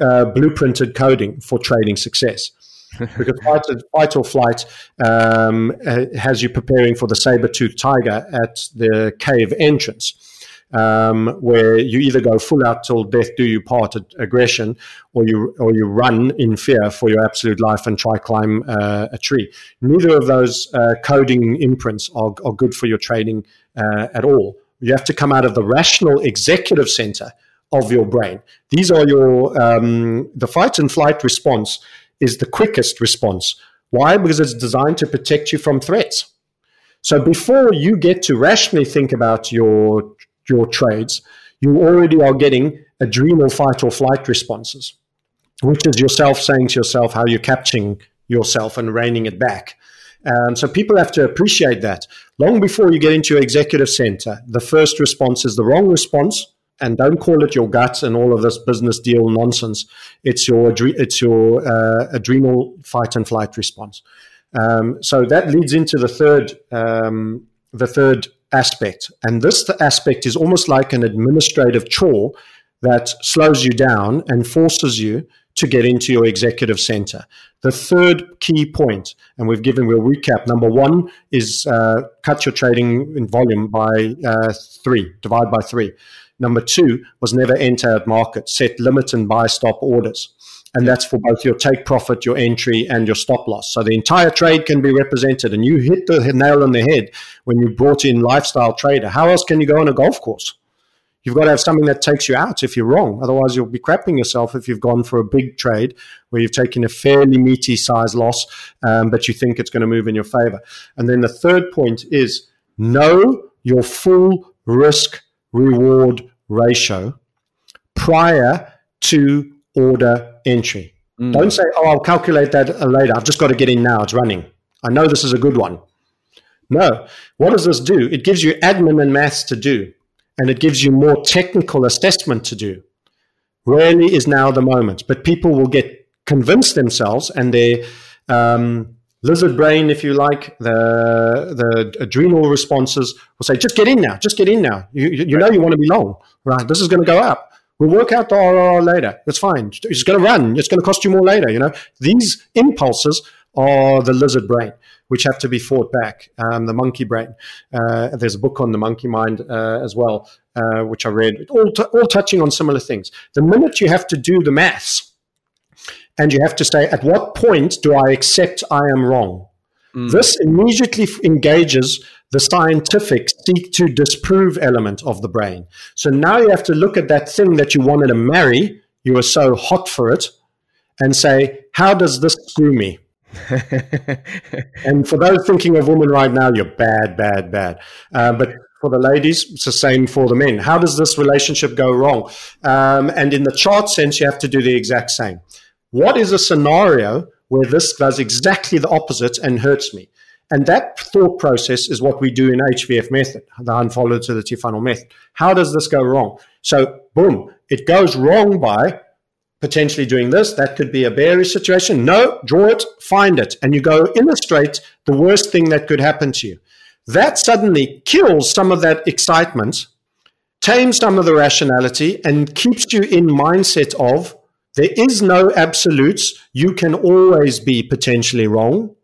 uh, blueprinted coding for trading success because fight, fight or flight um, has you preparing for the saber-toothed tiger at the cave entrance. Um, where you either go full out till death do you part aggression, or you or you run in fear for your absolute life and try climb uh, a tree. Neither of those uh, coding imprints are, are good for your trading uh, at all. You have to come out of the rational executive center of your brain. These are your um, the fight and flight response is the quickest response. Why? Because it's designed to protect you from threats. So before you get to rationally think about your your trades, you already are getting adrenal fight or flight responses, which is yourself saying to yourself how you're capturing yourself and reining it back. Um, so people have to appreciate that. Long before you get into your executive center, the first response is the wrong response, and don't call it your gut and all of this business deal nonsense. It's your it's your uh, adrenal fight and flight response. Um, so that leads into the third um, the third aspect, and this aspect is almost like an administrative chore that slows you down and forces you to get into your executive center. The third key point, and we've given, we'll recap. Number one is uh, cut your trading in volume by uh, three, divide by three. Number two was never enter at market, set limit and buy stop orders. And that's for both your take profit, your entry, and your stop loss. So the entire trade can be represented. And you hit the nail on the head when you brought in lifestyle trader. How else can you go on a golf course? You've got to have something that takes you out if you're wrong. Otherwise, you'll be crapping yourself if you've gone for a big trade where you've taken a fairly meaty size loss, um, but you think it's going to move in your favor. And then the third point is know your full risk reward ratio prior to order entry. Mm. Don't say, oh, I'll calculate that later. I've just got to get in now. It's running. I know this is a good one. No. What does this do? It gives you admin and maths to do, and it gives you more technical assessment to do. Rarely is now the moment, but people will get convinced themselves and their um, lizard brain, if you like, the the adrenal responses will say, just get in now, just get in now. You, you know you want to be long, right? This is going to go up. We'll work out the RR later. It's fine. It's going to run. It's going to cost you more later. You know, these impulses are the lizard brain, which have to be fought back. Um, the monkey brain. Uh, there's a book on the monkey mind uh, as well, uh, which I read, all, t- all touching on similar things. The minute you have to do the maths, and you have to say, at what point do I accept I am wrong? Mm. This immediately engages the scientific seek to disprove element of the brain. So now you have to look at that thing that you wanted to marry, you were so hot for it, and say, how does this screw me? and for those thinking of women right now, you're bad, bad, bad. Uh, but for the ladies, it's the same for the men. How does this relationship go wrong? Um, and in the chart sense, you have to do the exact same. What is a scenario where this does exactly the opposite and hurts me? And that thought process is what we do in HVF method, the volatility funnel method. How does this go wrong? So, boom, it goes wrong by potentially doing this. That could be a bearish situation. No, draw it, find it, and you go illustrate the worst thing that could happen to you. That suddenly kills some of that excitement, tames some of the rationality, and keeps you in mindset of there is no absolutes. You can always be potentially wrong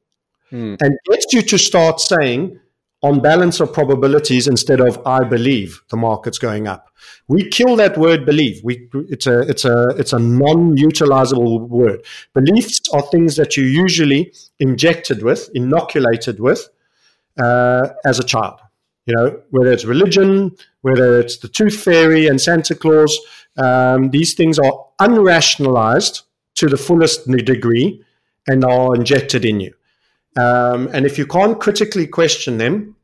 mm. and gets you to start saying, on balance of probabilities instead of I believe the market's going up. We kill that word believe. We, it's a it's a it's a non-utilizable word. Beliefs are things that you usually injected with, inoculated with, uh, as a child. You know, whether it's religion, whether it's the tooth fairy and Santa Claus, um, these things are unrationalized to the fullest degree and are injected in you. Um, and if you can't critically question them,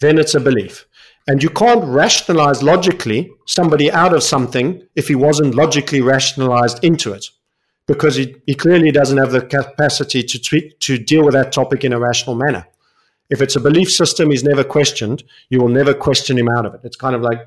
then it's a belief. And you can't rationalize logically somebody out of something if he wasn't logically rationalized into it, because he, he clearly doesn't have the capacity to, tweak, to deal with that topic in a rational manner. If it's a belief system he's never questioned, you will never question him out of it. It's kind of like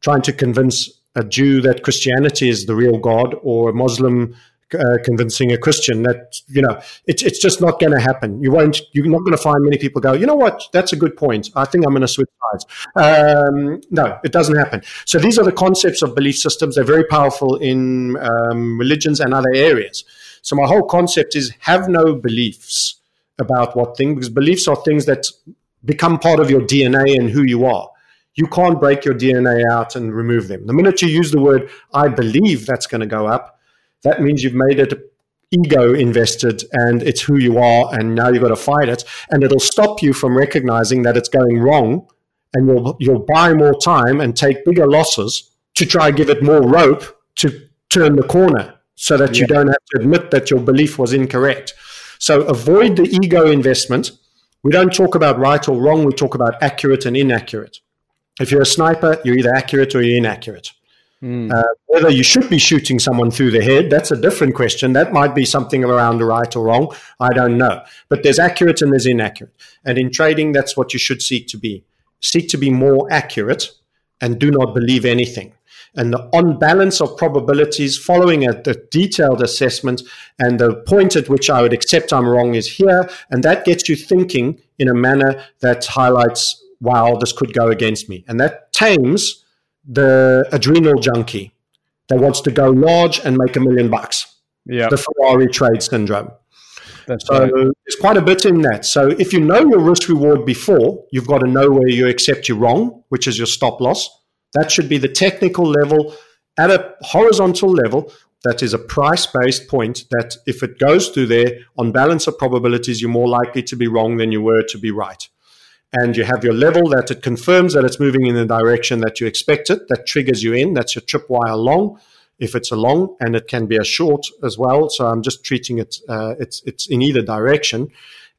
trying to convince a Jew that Christianity is the real God or a Muslim uh, convincing a Christian that you know it's it's just not going to happen. You won't. You're not going to find many people go. You know what? That's a good point. I think I'm going to switch sides. Um, no, it doesn't happen. So these are the concepts of belief systems. They're very powerful in um, religions and other areas. So my whole concept is have no beliefs about what thing because beliefs are things that become part of your DNA and who you are. You can't break your DNA out and remove them. The minute you use the word "I believe," that's going to go up that means you've made it ego invested and it's who you are and now you've got to fight it and it'll stop you from recognizing that it's going wrong and you'll you'll buy more time and take bigger losses to try and give it more rope to turn the corner so that yeah. you don't have to admit that your belief was incorrect. So avoid the ego investment. We don't talk about right or wrong, we talk about accurate and inaccurate. If you're a sniper, you're either accurate or you're inaccurate. Mm. Uh, whether you should be shooting someone through the head, that's a different question. That might be something around the right or wrong. I don't know. But there's accurate and there's inaccurate. And in trading, that's what you should seek to be. Seek to be more accurate and do not believe anything. And the on balance of probabilities following a, a detailed assessment and the point at which I would accept I'm wrong is here. And that gets you thinking in a manner that highlights, wow, this could go against me. And that tames the adrenal junkie that wants to go large and make a million bucks. Yeah. The Ferrari trade syndrome. That's so right. there's quite a bit in that. So if you know your risk reward before, you've got to know where you accept you're wrong, which is your stop loss. That should be the technical level at a horizontal level. That is a price based point that if it goes through there on balance of probabilities, you're more likely to be wrong than you were to be right and you have your level that it confirms that it's moving in the direction that you expect it, that triggers you in. That's your tripwire long, if it's a long, and it can be a short as well. So I'm just treating it, uh, it's, it's in either direction.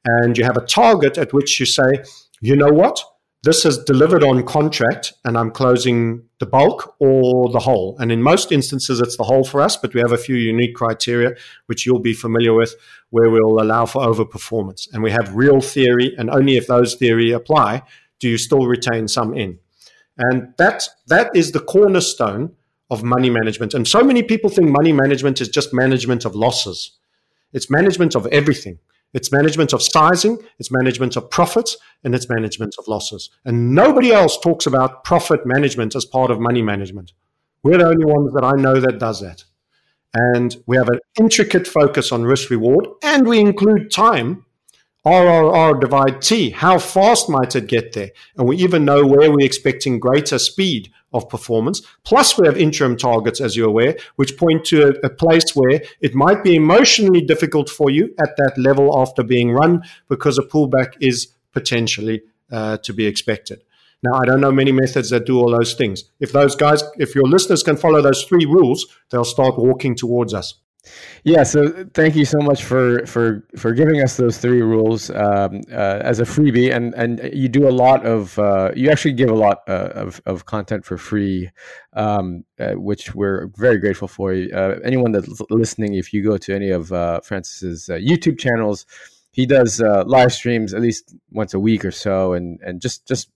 And you have a target at which you say, you know what? this is delivered on contract and I'm closing the bulk or the whole. And in most instances, it's the whole for us, but we have a few unique criteria, which you'll be familiar with, where we'll allow for overperformance. And we have real theory, and only if those theory apply do you still retain some in. And that, that is the cornerstone of money management. And so many people think money management is just management of losses. It's management of everything. It's management of sizing, it's management of profits, and it's management of losses. And nobody else talks about profit management as part of money management. We're the only ones that I know that does that. And we have an intricate focus on risk reward, and we include time RRR divide T. How fast might it get there? And we even know where we're expecting greater speed of performance. Plus, we have interim targets, as you're aware, which point to a, a, place where it might be emotionally difficult for you at that level after being run because a pullback is potentially uh, to be expected. Now, I don't know many methods that do all those things. If those guys, if your listeners can follow those three rules, they'll start walking towards us. Yeah, so thank you so much for for for giving us those three rules um, uh, as a freebie, and and you do a lot of uh, you actually give a lot uh, of of content for free, um, uh, which we're very grateful for. Uh, anyone that's listening, if you go to any of Francis's YouTube channels, he does live streams at least once a week or so, and and just just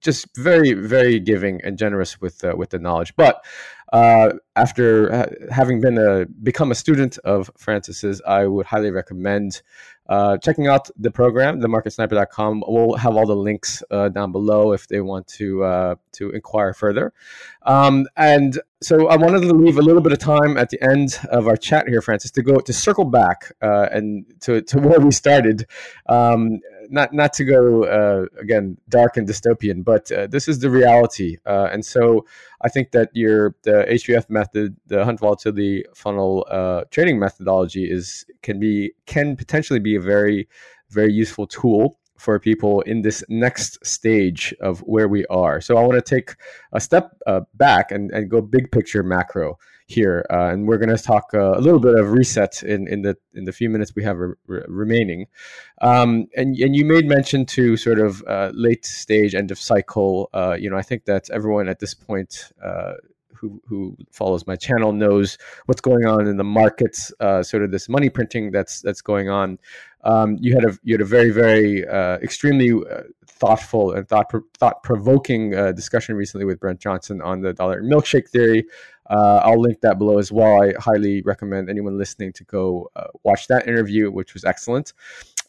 just very very giving and generous with with the knowledge, but uh, after ha- having been a become a student of Francis's, I would highly recommend uh, checking out the program, themarketsniper.com. We'll have all the links uh, down below if they want to uh, to inquire further. Um, and so I wanted to leave a little bit of time at the end of our chat here, Francis, to go to circle back uh, and to, to where we started. Um, not not to go uh, again dark and dystopian, but uh, this is the reality. Uh, and so I think that your the HVF method, the hunt volatility funnel uh, trading methodology, is can be can potentially be a very very useful tool for people in this next stage of where we are. So I want to take a step uh, back and, and go big picture macro here, uh, and we're going to talk uh, a little bit of reset in, in the in the few minutes we have re- re- remaining. Um, and and you made mention to sort of uh, late stage, end of cycle. Uh, you know, I think that everyone at this point. Uh, who, who follows my channel knows what's going on in the markets, uh, sort of this money printing that's that's going on. Um, you had a you had a very very extremely thoughtful and thought thought provoking uh, discussion recently with Brent Johnson on the dollar milkshake theory. Uh, I'll link that below as well. I highly recommend anyone listening to go uh, watch that interview, which was excellent.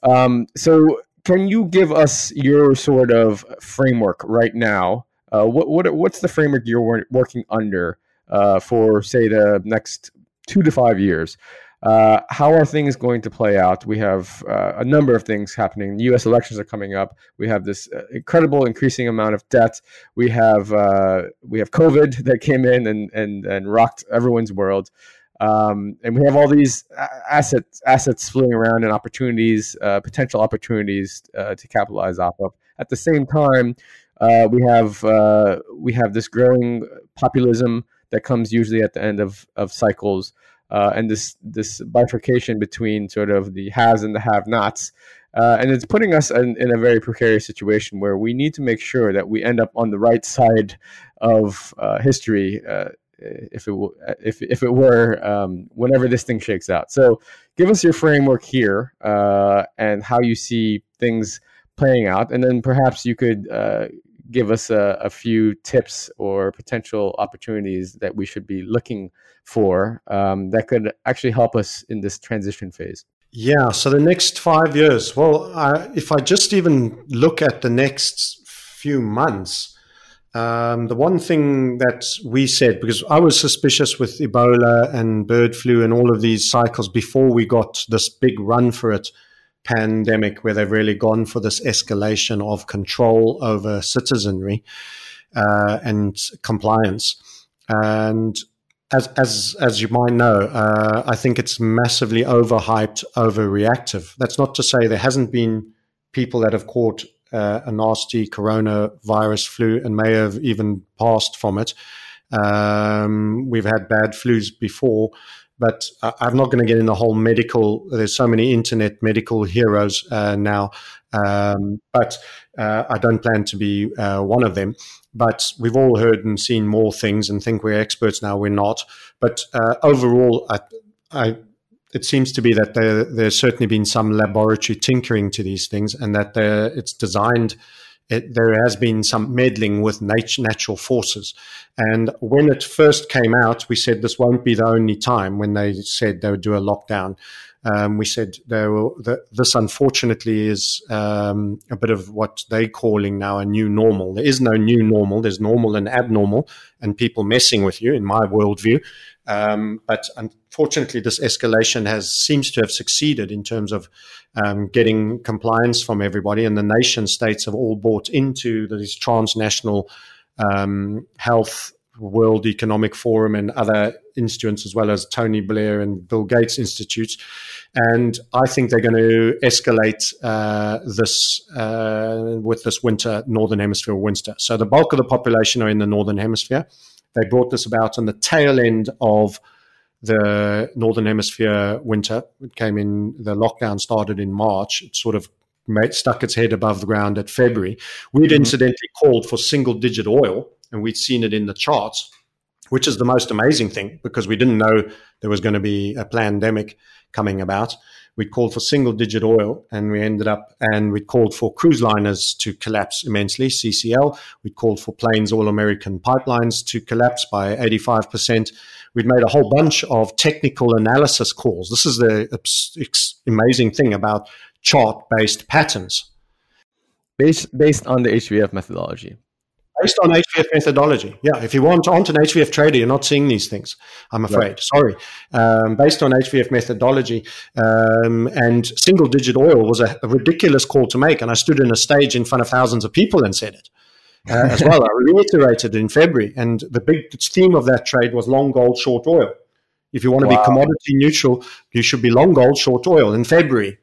Um, so, can you give us your sort of framework right now? Uh, what, what what's the framework you're working under uh, for, say, the next two to five years? Uh, how are things going to play out? We have uh, a number of things happening. U.S. elections are coming up. We have this uh, incredible increasing amount of debt. We have uh, we have COVID that came in and and and rocked everyone's world. Um, and we have all these assets assets floating around and opportunities, uh, potential opportunities uh, to capitalize off of. At the same time, we have we have this growing populism that comes usually at the end of of cycles. Uh, and this this bifurcation between sort of the haves and the have-nots. Uh, and it's putting us in, in, a very precarious situation where we need to make sure that we end up on the right side of uh, history uh, if it w- if if it were um, whenever this thing shakes out. So, give us your framework here uh, and how you see things playing out, and then perhaps you could uh, give us a, a, few tips or potential opportunities that we should be looking for um, that could actually help us in this transition phase. Yeah. So the next five years. Well, I, if I just even look at the next few months um, the one thing that we said, because I was suspicious with Ebola and bird flu and all of these cycles before we got this big run for it pandemic, where they've really gone for this escalation of control over citizenry uh, and compliance. And as, as, as you might know, uh, I think it's massively overhyped, overreactive. That's not to say there hasn't been people that have caught uh, a nasty coronavirus flu and may have even passed from it. Um, we've had bad flus before, but I'm not going to get in the whole medical. There's so many internet medical heroes uh, now, um, but uh, I don't plan to be uh, one of them. But we've all heard and seen more things and think we're experts now. We're not. But uh, overall, I, I it seems to be that there, there's certainly been some laboratory tinkering to these things, and that it's designed. It, there has been some meddling with nature, natural forces. And when it first came out, we said this won't be the only time when they said they would do a lockdown. Um, we said will, the, this unfortunately is um, a bit of what they're calling now a new normal. There is no new normal. There's normal and abnormal, and people messing with you, in my worldview. Um, but unfortunately, this escalation has seems to have succeeded in terms of um, getting compliance from everybody, and the nation states have all bought into these transnational um, health World Economic Forum and other institutes, as well as Tony Blair and Bill Gates institutes. And I think they're going to escalate uh, this uh, with this winter, Northern Hemisphere winter. So the bulk of the population are in the Northern Hemisphere. They brought this about on the tail end of the Northern Hemisphere winter. It came in, the lockdown started in March. It sort of made, stuck its head above the ground at February. We'd mm-hmm. incidentally called for single digit oil, and we'd seen it in the charts, which is the most amazing thing because we didn't know there was going to be a pandemic coming about we called for single digit oil and we ended up and we called for cruise liners to collapse immensely ccl we called for Plains, all american pipelines to collapse by 85% we'd made a whole bunch of technical analysis calls. This is the amazing thing about chart based patterns. Based based on the hvf methodology based on HVF methodology. Yeah, if you want aren't an HVF trader, you're not seeing these things. I'm afraid. Right. Sorry. Um, based on HVF methodology, um, and single digit oil was a, a, ridiculous call to make, and I stood in a stage in front of thousands of people and said it. Uh, as well, I reiterated in February, and the big theme of that trade was long gold, short oil. If you want to wow. be commodity neutral, you should be long gold, short oil in February.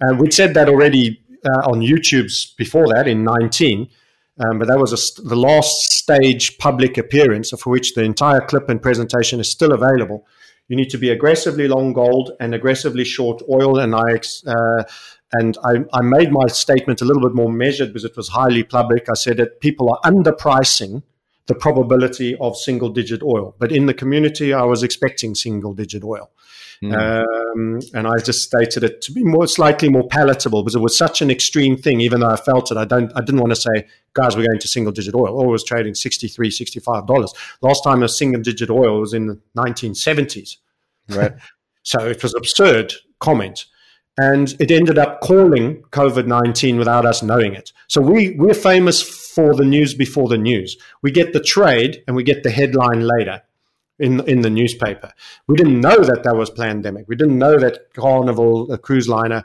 And we'd said that already uh, on YouTube's before that in 19. Um, but that was a, the last stage public appearance for which the entire clip and presentation is still available. You need to be aggressively long gold and aggressively short oil. And I uh, and I, I, made my statement a little bit more measured because it was highly public. I said that people are underpricing the probability of single digit oil, but in the community, I was expecting single digit oil. Mm. Um, and I just stated it to be more slightly more palatable because it was such an extreme thing. Even though I felt it, I don't. I didn't want to say, guys, we're going to single digit oil. Oil was trading 63 $65. Last time a single digit oil was in the 1970s. Right. so it was absurd comment. And it ended up calling COVID 19 without us knowing it. So we, we're famous for the news before the news. We get the trade and we get the headline later in in the newspaper. We didn't know that that was pandemic. We didn't know that Carnival, a cruise liner,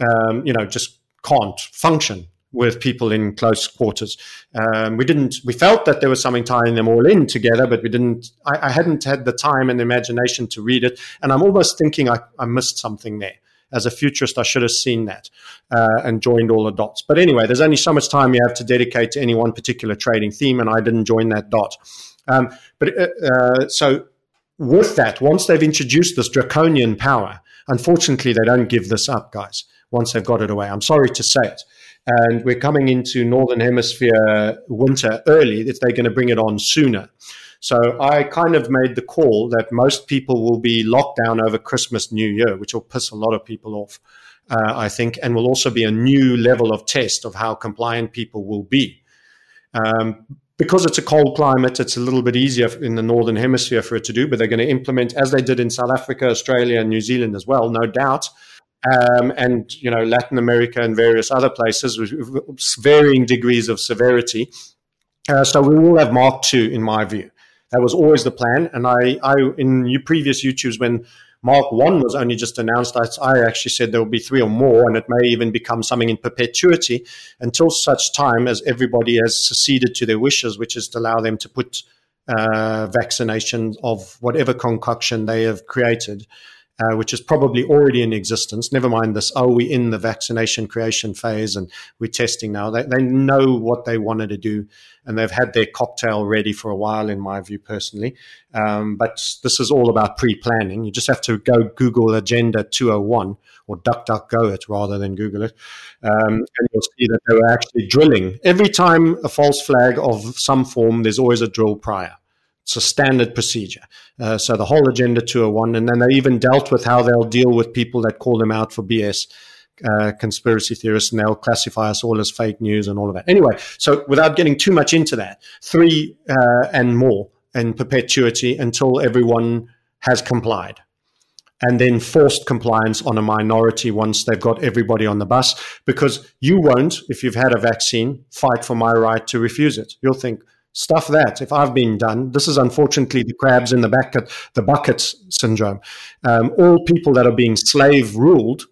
um, you know, just can't function with people in close quarters. Um, we didn't. We felt that there was something tying them all in together, but we didn't. I, I hadn't had the time and the imagination to read it, and I'm almost thinking I, I missed something there. As a futurist, I should have seen that uh, and joined all the dots. But anyway, there's only so much time you have to dedicate to any one particular trading theme, and I didn't join that dot. Um, but uh, uh, so with that, once they've introduced this draconian power, unfortunately, they don't give this up, guys, once they've got it away. I'm sorry to say it. And we're coming into Northern Hemisphere winter early, if they're going to bring it on sooner. So I kind of made the call that most people will be locked down over Christmas, New Year, which will piss a lot of people off, uh, I think, and will also be a new level of test of how compliant people will be. Um, because it's a cold climate, it's a little bit easier in the northern hemisphere for it to do, but they're going to implement, as they did in South Africa, Australia, and New Zealand as well, no doubt. Um, and you know Latin America and various other places with varying degrees of severity. Uh, so we will have Mark two, in my view. That was always the plan. And I, I in previous YouTubes when Mark 1 was only just announced, I, actually said there will be three or more, and it may even become something in perpetuity until such time as everybody has seceded to their wishes, which is to allow them to put uh, vaccinations of whatever concoction they have created uh, which is probably already in existence. Never mind this, oh, we're in the vaccination creation phase and we're testing now. They, they know what they wanted to do and they've had their cocktail ready for a while, in my view, personally. Um, but this is all about pre planning. You just have to go Google Agenda 201 or DuckDuckGo it rather than Google it. Um, and you'll see that they were actually drilling. Every time a false flag of some form, there's always a drill prior. It's a standard procedure. Uh, so the whole Agenda 201, and then they even dealt with how they'll deal with people that call them out for BS. Uh, conspiracy theorists, and they'll classify us all as fake news and all of that. Anyway, so without getting too much into that, three uh, and more in perpetuity until everyone has complied. And then forced compliance on a minority once they've got everybody on the bus, because you won't, if you've had a vaccine, fight for my right to refuse it. You'll think, stuff that if I've been done. This is unfortunately the crabs in the bucket, the buckets syndrome. Um, all people that are being slave ruled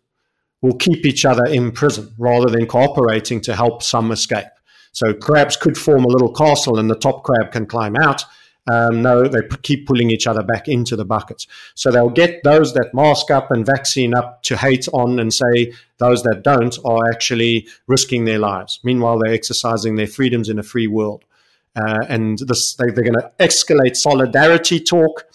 will keep each other in prison rather than cooperating to help some escape. So crabs could form a little castle and the top crab can climb out. Um, no, they p- keep pulling each other back into the buckets. So they'll get those that mask up and vaccine up to hate on and say those that don't are actually risking their lives. Meanwhile, they're exercising their freedoms in a free world. Uh, and this, they, they're going to escalate solidarity talk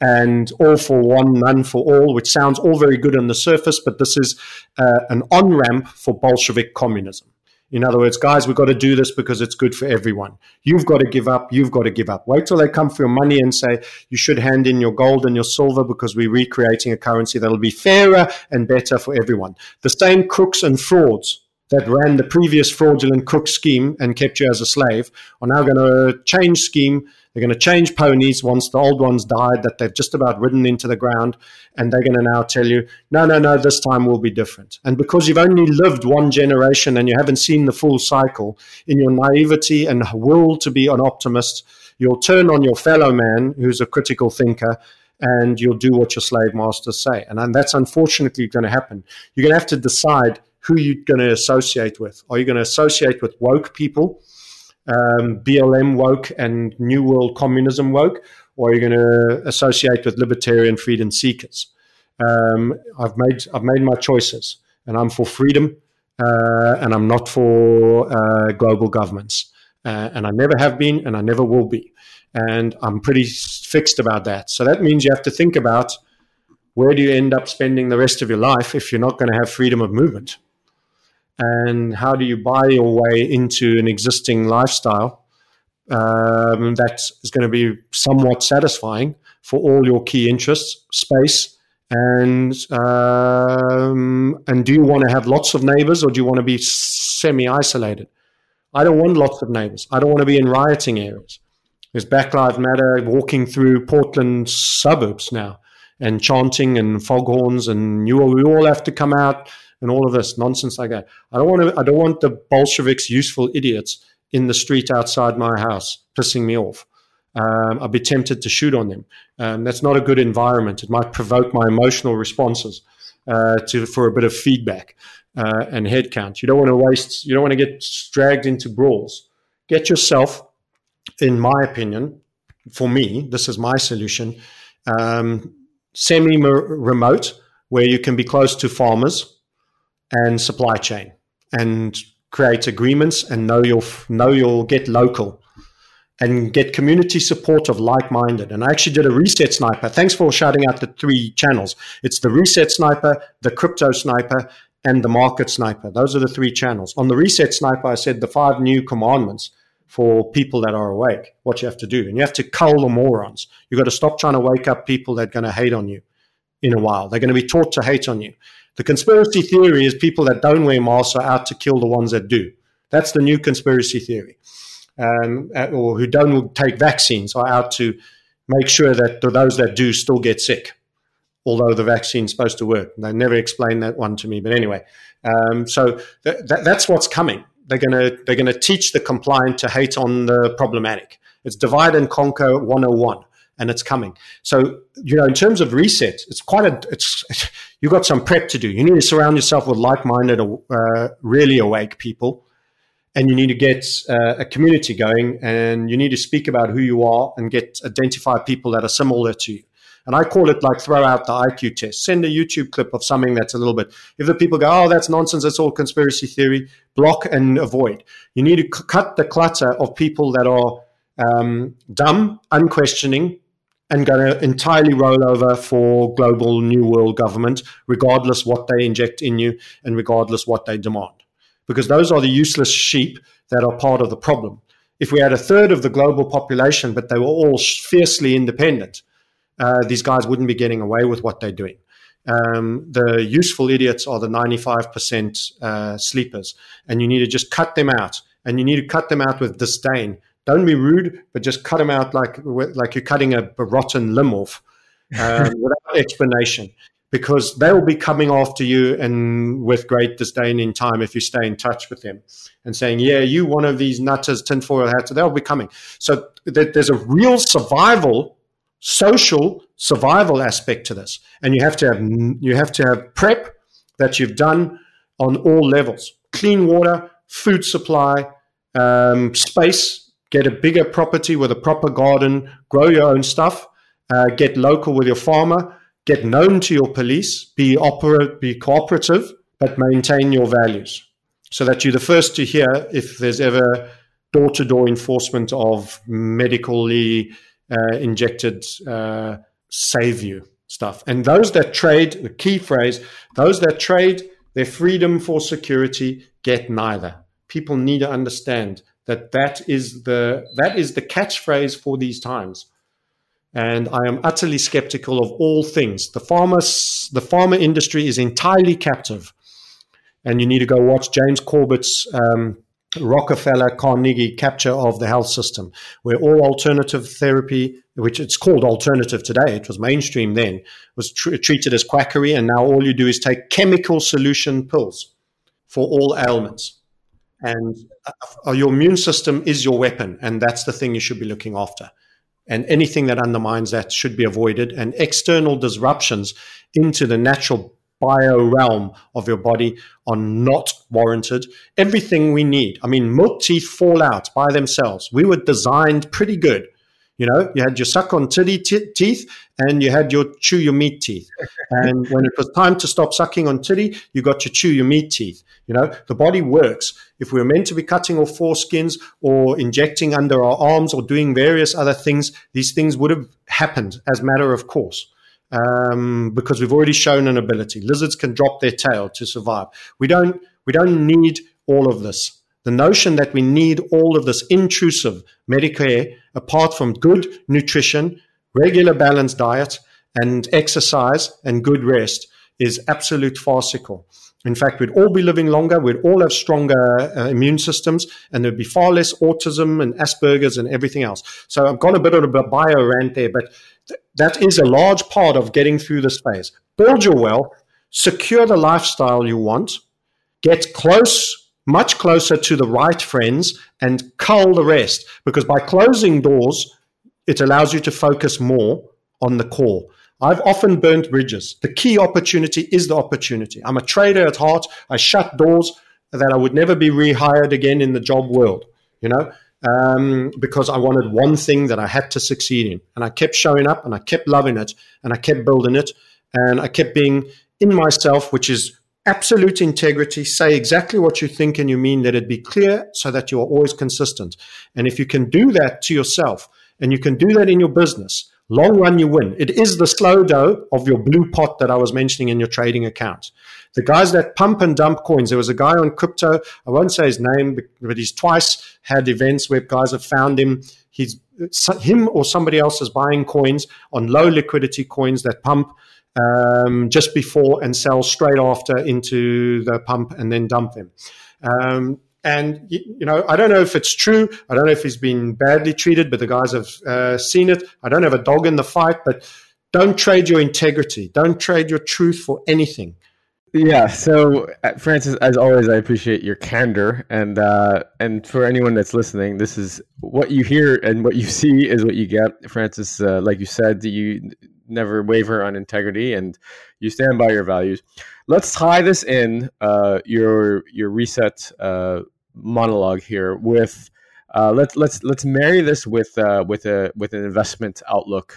and all for one, none for all, which sounds all very good on the surface, but this is uh, an on ramp for Bolshevik communism. In other words, guys, we've got to do this because it's good for everyone. You've got to give up. You've got to give up. Wait till they come for your money and say you should hand in your gold and your silver because we're recreating a currency that'll be fairer and better for everyone. The same crooks and frauds that ran the previous fraudulent crook scheme and kept you as a slave are now going to change scheme. They're going to change ponies once the old ones died that they've just about ridden into the ground. And they're going to now tell you, no, no, no, this time will be different. And because you've only lived one generation and you haven't seen the full cycle, in your naivety and will to be an optimist, you'll turn on your fellow man who's a critical thinker and you'll do what your slave masters say. And that's unfortunately going to happen. You're going to have to decide who you're going to associate with. Are you going to associate with woke people, um, BLM woke and New World Communism woke, or are you going to associate with libertarian freedom seekers? Um, I've made I've made my choices, and I'm for freedom, uh, and I'm not for uh, global governments, uh, and I never have been, and I never will be, and I'm pretty fixed about that. So that means you have to think about where do you end up spending the rest of your life if you're not going to have freedom of movement and how do you buy your way into an existing lifestyle um, that is going to be somewhat satisfying for all your key interests, space, and um, and do you want to have lots of neighbors or do you want to be semi-isolated? I don't want lots of neighbors. I don't want to be in rioting areas. There's Black Lives Matter walking through Portland suburbs now and chanting and foghorns and you all, we all have to come out and all of this nonsense like that. I don't want to. I don't want the Bolsheviks, useful idiots, in the street outside my house pissing me off. Um, I'd be tempted to shoot on them. Um, that's not a good environment. It might provoke my emotional responses uh, to for a bit of feedback uh, and head count. You don't want to waste. You don't want to get dragged into brawls. Get yourself, in my opinion, for me, this is my solution. Um, semi-remote, where you can be close to farmers and supply chain and create agreements and know you'll know you'll get local and get community support of like minded. And I actually did a reset sniper. Thanks for shouting out the three channels. It's the reset sniper, the crypto sniper, and the market sniper. Those are the three channels. On the reset sniper, I said the five new commandments for people that are awake, what you have to do. And you have to cull the morons. You've got to stop trying to wake up people that are going to hate on you in a while. They're going to be taught to hate on you. The conspiracy theory is people that don't wear masks are out to kill the ones that do. That's the new conspiracy theory um, or who don't take vaccines are out to make sure that those that do still get sick, although the vaccine's supposed to work. They never explained that one to me, but anyway. Um, so th- th- that's what's coming. They're gonna they're gonna teach the compliant to hate on the problematic. It's divide and conquer 101 and it's coming. So, you know, in terms of reset, it's quite a, it's, you've got some prep to do. You need to surround yourself with like minded, uh, really awake people and you need to get uh, a community going and you need to speak about who you are and get identify people that are similar to you and i call it like throw out the iq test send a youtube clip of something that's a little bit if the people go oh that's nonsense that's all conspiracy theory block and avoid you need to c- cut the clutter of people that are um, dumb unquestioning and going to entirely roll over for global new world government regardless what they inject in you and regardless what they demand because those are the useless sheep that are part of the problem. If we had a third of the global population, but they were all fiercely independent, uh, these guys wouldn't be getting away with what they're doing. Um, the useful idiots are the 95% uh, sleepers, and you need to just cut them out. And you need to cut them out with disdain. Don't be rude, but just cut them out like like you're cutting a, rotten limb off um, without explanation because they will be coming after you and with great disdain in time if you stay in touch with them and saying, yeah, you one of these nutters, tinfoil hats, they'll be coming. So th- there's a real survival, social survival aspect to this. And you have to have, you have to have prep that you've done on all levels. Clean water, food supply, um, space, get a bigger property with a proper garden, grow your own stuff, uh, get local with your farmer, get known to your police, be operate, be cooperative, but maintain your values, so that you're the first to hear if there's ever door-to-door enforcement of medically uh, injected uh, save you stuff. And those that trade, the key phrase, those that trade their freedom for security get neither. People need to understand that that is the that is the catchphrase for these times and I am utterly skeptical of all things. The farmers, the pharma industry is entirely captive, and you need to go watch James Corbett's um, Rockefeller Carnegie capture of the health system, where all alternative therapy, which it's called alternative today, it was mainstream then, was tr- treated as quackery, and now all you do is take chemical solution pills for all ailments. And uh, your immune system is your weapon, and that's the thing you should be looking after and anything that undermines that should be avoided. And external disruptions into the natural bio realm of your body are not warranted. Everything we need. I mean, milk teeth fall out by themselves. We were designed pretty good. You know, you had your suck on titty t- teeth and you had your chew your meat teeth. And when it was time to stop sucking on titty, you got your chew your meat teeth. You know, the body works. If we were meant to be cutting off foreskins or injecting under our arms or doing various other things, these things would have happened as matter of course. Um, because we've already shown an ability. Lizards can drop their tail to survive. We don't we don't need all of this. The notion that we need all of this intrusive Medicare apart from good nutrition, regular balanced diet, and exercise and good rest is absolute farcical. In fact, we'd all be living longer, we'd all have stronger uh, immune systems, and there'd be far less autism and Asperger's and everything else. So I've gone a bit of a bio rant there, but th- that is a large part of getting through this phase. Build your wealth, secure the lifestyle you want, get close much closer to the right friends and cull the rest. Because by closing doors, it allows you to focus more on the core. I've often burnt bridges. The key opportunity is the opportunity. I'm a trader at heart. I shut doors that I would never be rehired again in the job world, you know, um, because I wanted one thing that I had to succeed in. And I kept showing up and I kept loving it and I kept building it and I kept being in myself, which is absolute integrity, say exactly what you think and you mean, let it be clear so that you are always consistent. And if you can do that to yourself and you can do that in your business, long run you win. It is the slow dough of your blue pot that I was mentioning in your trading account. The guys that pump and dump coins, there was a guy on crypto, I won't say his name, but he's twice had events where guys have found him. He's him or somebody else is buying coins on low liquidity coins that pump um, just before and sell straight after into the pump and then dump them. Um, and you know, I don't know if it's true. I don't know if he's been badly treated, but the guys have uh, seen it. I don't have a dog in the fight, but don't trade your integrity. Don't trade your truth for anything. Yeah. So, uh, Francis, as always, I appreciate your candor, and uh, and for anyone that's listening, this is what you hear and what you see is what you get. Francis, uh, like you said, you never waver on integrity and you stand by your values. Let's tie this in uh, your your reset uh, monologue here with uh, let's let's let's marry this with uh, with a with an investment outlook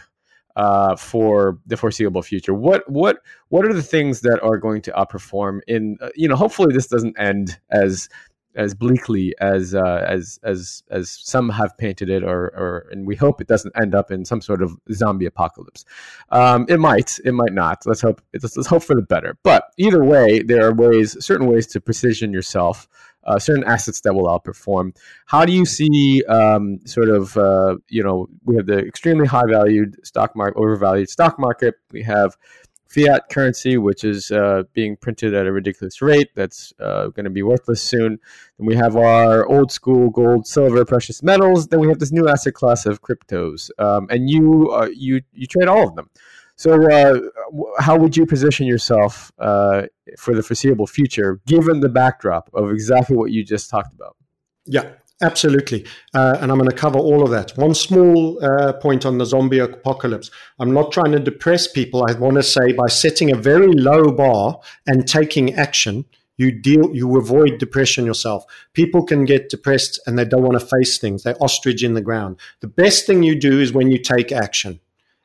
uh, for the foreseeable future. What what what are the things that are going to outperform in uh, you know hopefully this doesn't end as as bleakly as uh, as as as some have painted it, or or and we hope it doesn't end up in some sort of zombie apocalypse. Um, it might, it might not. Let's hope. Let's, let's hope for the better. But either way, there are ways, certain ways to precision yourself. Uh, certain assets that will outperform. How do you see um, sort of uh, you know we have the extremely high valued stock market, overvalued stock market. We have fiat currency, which is uh, being printed at a ridiculous rate. That's uh, going to be worthless soon. Then we have our old school gold, silver, precious metals. Then we have this new asset class of cryptos, um, and you uh, you you trade all of them. So, uh, how would you position yourself uh, for the foreseeable future, given the backdrop of exactly what you just talked about? Yeah, Absolutely. Uh, and I'm going to cover all of that. One small uh, point on the zombie apocalypse. I'm not trying to depress people. I want to say by setting a very low bar and taking action, you deal you avoid depression yourself. People can get depressed and they don't want to face things. They ostrich in the ground. The best thing you do is when you take action.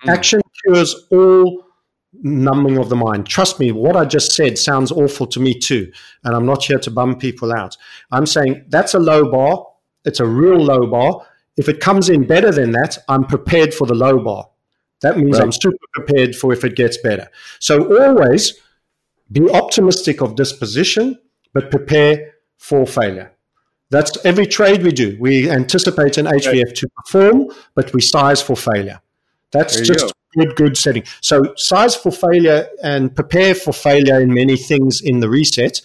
Mm. Action cures all numbing of the mind. Trust me, what I just said sounds awful to me too. And I'm not here to bum people out. I'm saying that's a low bar it's a real low bar. If it comes in better than that, I'm prepared for the low bar. That means right. I'm super prepared for if it gets better. So always be optimistic of disposition, but prepare for failure. That's every trade we do. We anticipate an HVF to perform, but we size for failure. That's just go. good, good setting. So size for failure and prepare for failure in many things in the reset.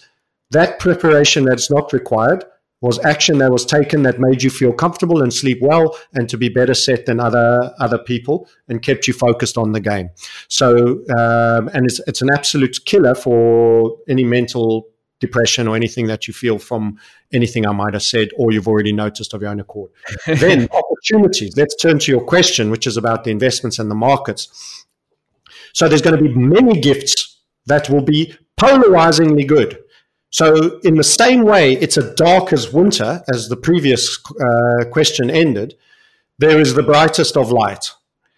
That preparation that's not required was action that was taken that made you feel comfortable and sleep well and to be better set than other other people and kept you focused on the game. So um, and it's it's an absolute killer for any mental depression or anything that you feel from anything I might have said or you've already noticed of your own accord. then opportunities. Let's turn to your question, which is about the investments and the markets. So there's going to be many gifts that will be polarizingly good. So, in the same way, it's a dark as winter, as the previous uh, question ended, there is the brightest of light.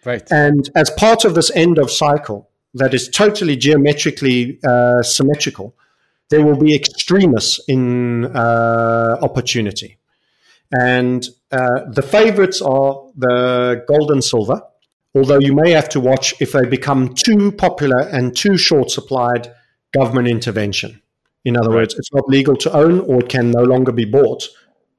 Right. And as part of this end of cycle that is totally geometrically uh, symmetrical, there will be extremists in uh, opportunity. And uh, the favorites are the gold and silver, although you may have to watch if they become too popular and too short supplied government intervention. In other right. words, it's not legal to own or it can no longer be bought.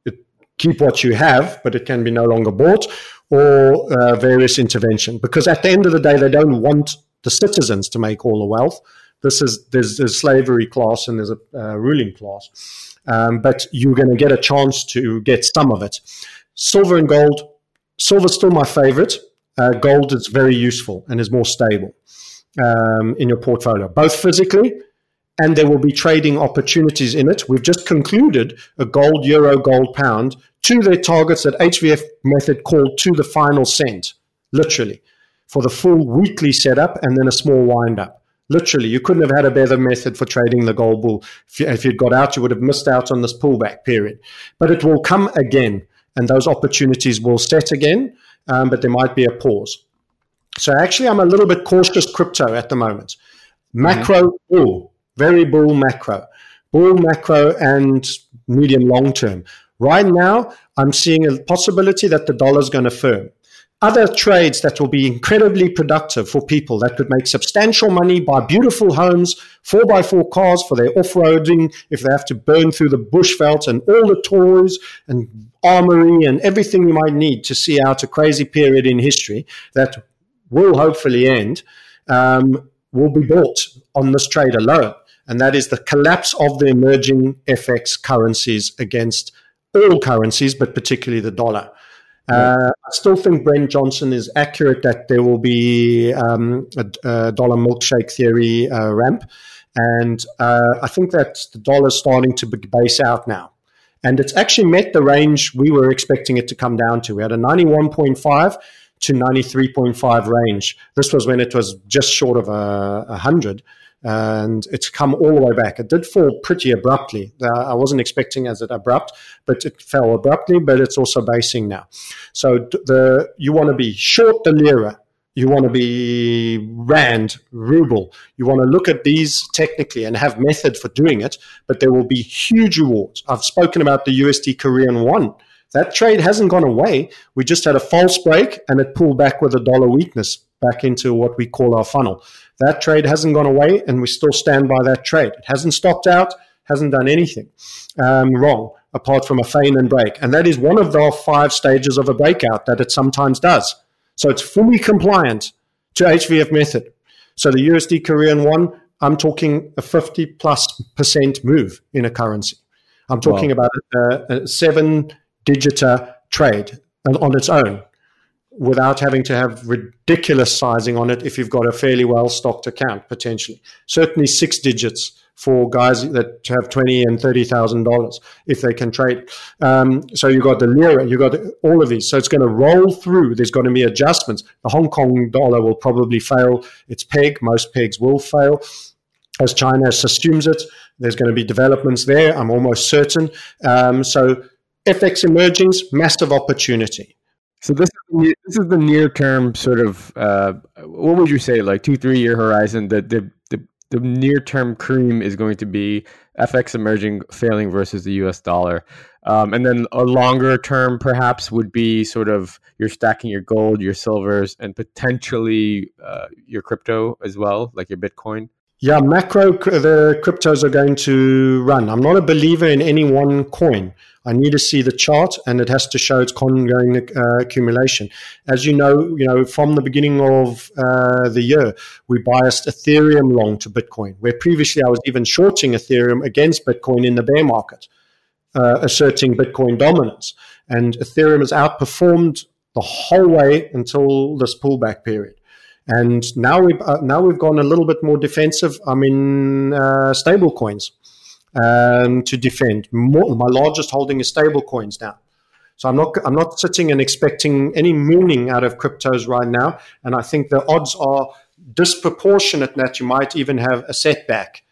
It, keep what you have, but it can be no longer bought or uh, various intervention. Because at the end of the day, they don't want the citizens to make all the wealth. This is there's a slavery class and there's a uh, ruling class, um, but you're going to get a chance to get some of it. Silver and gold. Silver's still my favorite. Uh, gold is very useful and is more stable um, in your portfolio, both physically and there will be trading opportunities in it. We've just concluded a gold, euro, gold, pound to their targets that HVF method called to the final cent, literally, for the full weekly setup and then a small wind up. Literally, you couldn't have had a better method for trading the gold bull. If, you, if you'd got out, you would have missed out on this pullback period. But it will come again, and those opportunities will set again, um, but there might be a pause. So actually, I'm a little bit cautious crypto at the moment. Macro mm-hmm. bull very bull macro, bull macro and medium long term. Right now, I'm seeing a possibility that the dollar is going to firm other trades that will be incredibly productive for people that could make substantial money, buy beautiful homes, 4x4 cars for their off roading, if they have to burn through the bush bushveld and all the toys and armory and everything you might need to see out a crazy period in history that will hopefully end, um, will be bought on this trade alone. And that is the collapse of the emerging FX currencies against all currencies, but particularly the dollar. Uh, I still think Brent Johnson is accurate that there will be um, a, a, dollar milkshake theory uh, ramp. And uh, I think that the dollar is starting to base out now. And it's actually met the range we were expecting it to come down to. We had a 91.5 to 93.5 range. This was when it was just short of a, 100 and it's come all the way back. It did fall pretty abruptly. I wasn't expecting as it abrupt, but it fell abruptly. But it's also basing now. So the you want to be short the lira. You want to be rand, ruble. You want to look at these technically and have method for doing it. But there will be huge rewards. I've spoken about the USD Korean won. That trade hasn't gone away. We just had a false break and it pulled back with a dollar weakness back into what we call our funnel. That trade hasn't gone away, and we still stand by that trade. It hasn't stopped out, hasn't done anything um, wrong apart from a feign and break. And that is one of the five stages of a breakout that it sometimes does. So it's fully compliant to HVF method. So the USD Korean won, I'm talking a 50 plus percent move in a currency. I'm talking wow. about a, a seven digiter trade on its own without having to have ridiculous sizing on it if you've got a fairly well stocked account potentially. Certainly six digits for guys that have twenty and thirty thousand dollars if they can trade. Um, so you've got the lira, you've got all of these. So it's going to roll through. There's going to be adjustments. The Hong Kong dollar will probably fail its peg. Most pegs will fail. As China assumes it, there's going to be developments there. I'm almost certain. Um, so FX emergings, massive opportunity. So this is this is the near term sort of uh, what would you say like two three year horizon that the the, the near term cream is going to be FX emerging failing versus the U.S. dollar, um, and then a longer term perhaps would be sort of you're stacking your gold, your silvers, and potentially uh, your crypto as well, like your Bitcoin. Yeah, macro, the cryptos are going to run. I'm not a believer in any one coin. I need to see the chart, and it has to show its ongoing uh, accumulation. As you know, you know from the beginning of uh, the year, we biased Ethereum long to Bitcoin, where previously I was even shorting Ethereum against Bitcoin in the bear market, uh, asserting Bitcoin dominance. And Ethereum has outperformed the whole way until this pullback period. And now we've uh, now we've gone a little bit more defensive. I'm in uh, stable coins um, to defend. More, my largest holding is stable coins now. So I'm not I'm not sitting and expecting any mooning out of cryptos right now. And I think the odds are disproportionate that you might even have a setback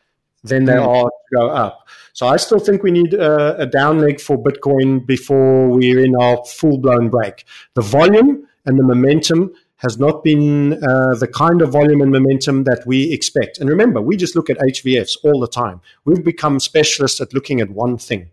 than they mm. are to go up. So I still think we need a, a down leg for Bitcoin before we're in our full blown break. The volume and the momentum has not been uh, the kind of volume and momentum that we expect. And remember, we just look at HVFs all the time. We've become specialists at looking at one thing.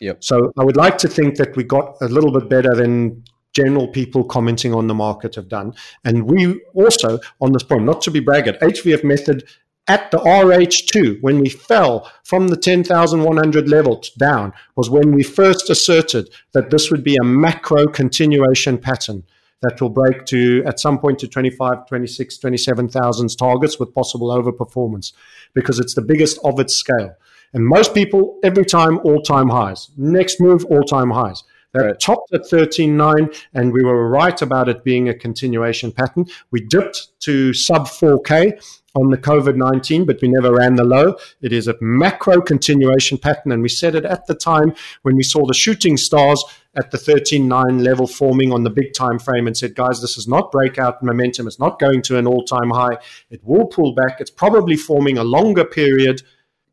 Yep. So I would like to think that we got a little bit better than general people commenting on the market have done. And we also, on this point, not to be braggart, HVF method at the RH2, when we fell from the 10,100 level down, was when we first asserted that this would be a macro continuation pattern that will break to at some point to 25, 26, 27,000 targets with possible overperformance because it's the biggest of its scale. And most people, every time, all time highs. Next move, all time highs. That right. topped at 13.9, and we were right about it being a continuation pattern. We dipped to sub 4K on the COVID 19, but we never ran the low. It is a macro continuation pattern. And we said it at the time when we saw the shooting stars at the 13.9 level forming on the big time frame and said, guys, this is not breakout momentum. It's not going to an all time high. It will pull back. It's probably forming a longer period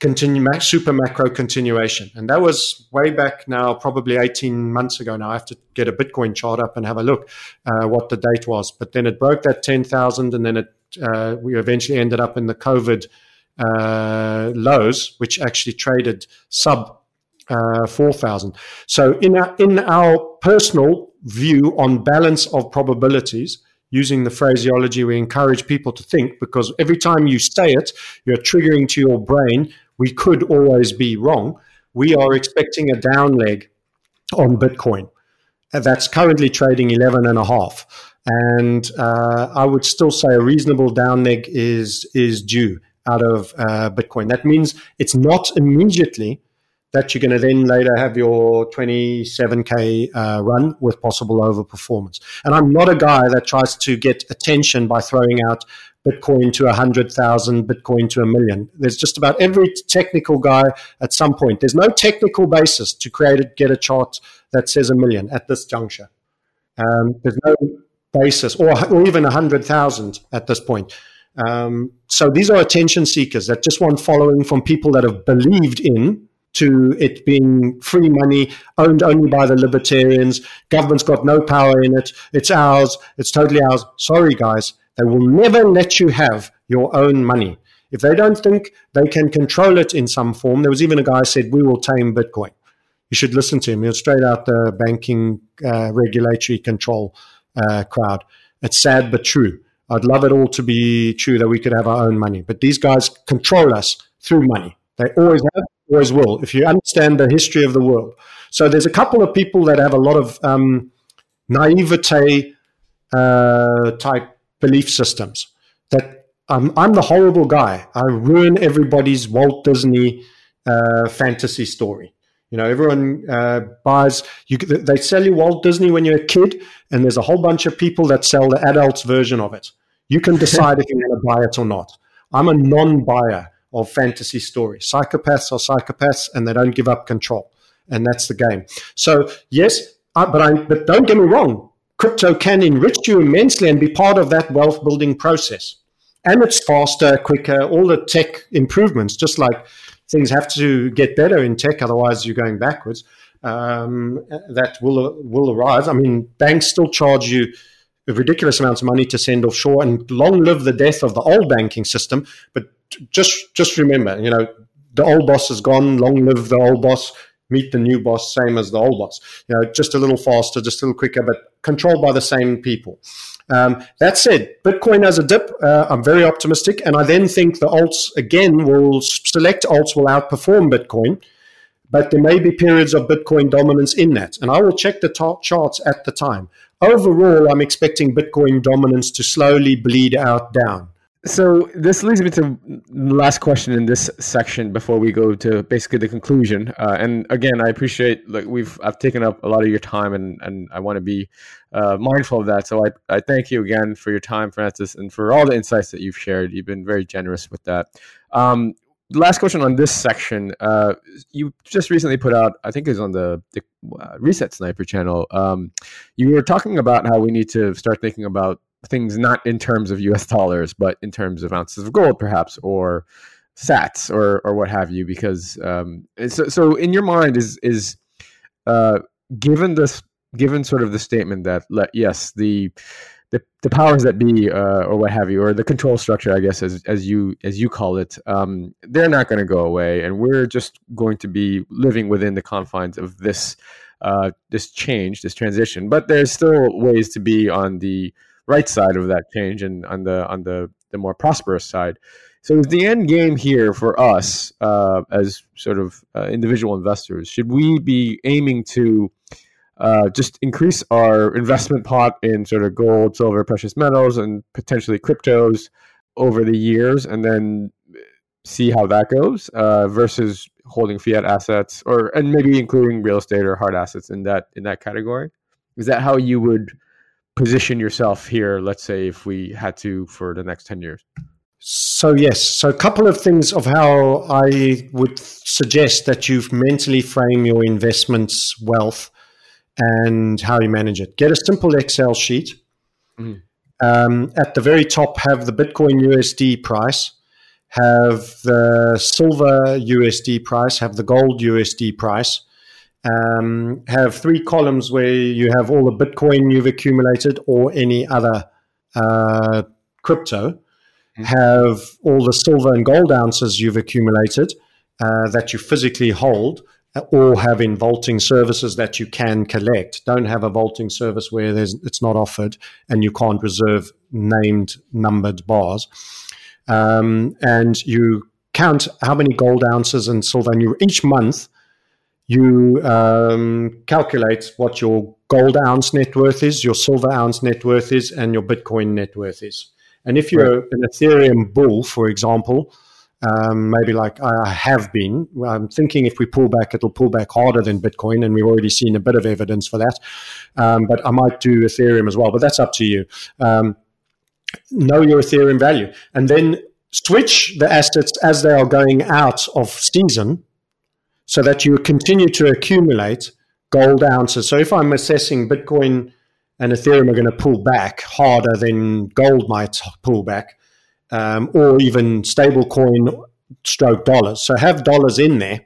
continue super macro continuation and that was way back now probably 18 months ago now i have to get a bitcoin chart up and have a look uh, what the date was but then it broke that 10000 and then it uh, we eventually ended up in the covid uh, lows, which actually traded sub uh, 4,000. So in our, in our personal view on balance of probabilities, using the phraseology we encourage people to think, because every time you say it, you're triggering to your brain, we could always be wrong. We are expecting a down leg on Bitcoin. That's currently trading 11 and a half. And uh, I would still say a reasonable down leg is, is due out of uh, Bitcoin. That means it's not immediately that you're going to then later have your 27k uh, run with possible overperformance. And I'm not a guy that tries to get attention by throwing out Bitcoin to 100,000, Bitcoin to a million. There's just about every technical guy at some point. There's no technical basis to create it, get a chart that says a million at this juncture. Um, there's no basis, or, or even 100,000 at this point. Um, so these are attention seekers that just want following from people that have believed in to it being free money owned only by the libertarians. Government's got no power in it. It's ours. It's totally ours. Sorry, guys. They will never let you have your own money. If they don't think they can control it in some form, there was even a guy said, We will tame Bitcoin. You should listen to him. He's straight out the banking uh, regulatory control uh, crowd. It's sad but true. I'd love it all to be true that we could have our own money. But these guys control us through money. They always have, always will, if you understand the history of the world. So there's a couple of people that have a lot of um, naivete uh, type belief systems that um, I'm the horrible guy. I ruin everybody's Walt Disney uh, fantasy story. You know, everyone uh, buys. You, they sell you Walt Disney when you're a kid, and there's a whole bunch of people that sell the adults version of it. You can decide if you want to buy it or not. I'm a non-buyer of fantasy stories. Psychopaths are psychopaths, and they don't give up control, and that's the game. So yes, I, but I, but don't get me wrong. Crypto can enrich you immensely and be part of that wealth building process. And it's faster, quicker, all the tech improvements, just like things have to get better in tech, otherwise you're going backwards. Um, that will will arise. I mean, banks still charge you ridiculous amounts of money to send offshore, and long live the death of the old banking system. But just just remember, you know, the old boss is gone. Long live the old boss. Meet the new boss, same as the old boss. You know, just a little faster, just a little quicker, but controlled by the same people. Um, that said, Bitcoin has a dip. Uh, I'm very optimistic, and I then think the alts again will select alts will outperform Bitcoin, but there may be periods of Bitcoin dominance in that, and I will check the charts at the time. Overall, I'm expecting Bitcoin dominance to slowly bleed out down. So this leads me to last question in this section before we go to basically the conclusion. Uh, and again, I appreciate like we've I've taken up a lot of your time, and and I want to be uh, mindful of that. So I I thank you again for your time, Francis, and for all the insights that you've shared. You've been very generous with that. Um, last question on this section. Uh, you just recently put out, I think it was on the, the uh, Reset Sniper channel. Um, you were talking about how we need to start thinking about things not in terms of US dollars, but in terms of ounces of gold, perhaps, or sats or, or what have you, because um, so, so in your mind is, is uh, given this, given sort of the statement that let, yes, the, the, the powers that be uh, or what have you or the control structure i guess as, as you as you call it um, they're not going to go away and we're just going to be living within the confines of this uh, this change this transition. But there's still ways to be on the right side of that change and on the on the the more prosperous side. So is the end game here for us uh, as sort of uh, individual investors? Should we be aiming to uh, just increase our investment pot in sort of gold, silver, precious metals, and potentially cryptos over the years, and then see how that goes uh, versus holding fiat assets, or and maybe including real estate or hard assets in that in that category? Is that how you would position yourself here, let's say, if we had to for the next 10 years? So, yes. So, a couple of things of how I would suggest that you mentally frame your investments wealth and how you manage it. Get a simple Excel sheet. Mm. Um, at the very top, have the Bitcoin USD price, have the silver USD price, have the gold USD price, um, have three columns where you have all the Bitcoin you've accumulated or any other uh, crypto. have all the silver and gold ounces you've accumulated uh, that you physically hold or have in vaulting services that you can collect. Don't have a vaulting service where there's it's not offered and you can't reserve named numbered bars. Um, and you count how many gold ounces and silver, and you each month you um, calculate what your gold ounce net worth is, your silver ounce net worth is, and your Bitcoin net worth is. And if you're right. an Ethereum bull, for example, um, maybe like I have been. I'm thinking if we pull back, it'll pull back harder than Bitcoin, and we've already seen a bit of evidence for that. Um, but I might do Ethereum as well, but that's up to you. Um, know your Ethereum value, and then switch the assets as they are going out of season, so that you continue to accumulate gold ounces. So if I'm assessing Bitcoin and Ethereum are going to pull back harder than gold might pull back um, or even stablecoin stroke dollars. So have dollars in there.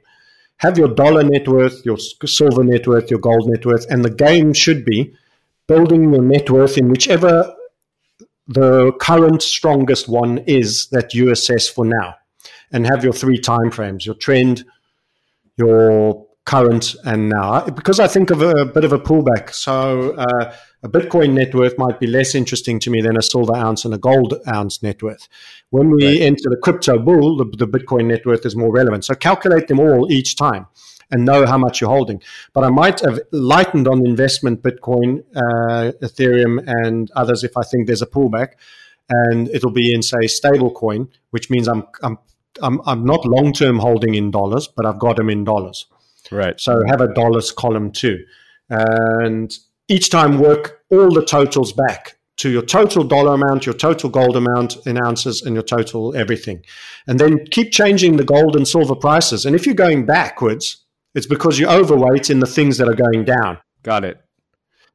Have your dollar net worth, your silver net worth, your gold net worth, and the game should be building your net worth in whichever the current strongest one is that you assess for now, and have your three time frames: your trend, your current, and now. Because I think of a, bit of a pullback, so. Uh, a Bitcoin net worth might be less interesting to me than a silver ounce and a gold ounce net worth. When we right. enter the crypto bull, the, the Bitcoin net worth is more relevant. So calculate them all each time and know how much you're holding. But I might have lightened on investment Bitcoin, uh, Ethereum, and others if I think there's a pullback, and it'll be in say stablecoin, which means I'm I'm I'm, I'm not long term holding in dollars, but I've got them in dollars. Right. So have a dollars column too, and each time work all the totals back to your total dollar amount, your total gold amount in ounces, and your total everything. And then keep changing the gold and silver prices. And if you're going backwards, it's because you're overweight in the things that are going down. Got it.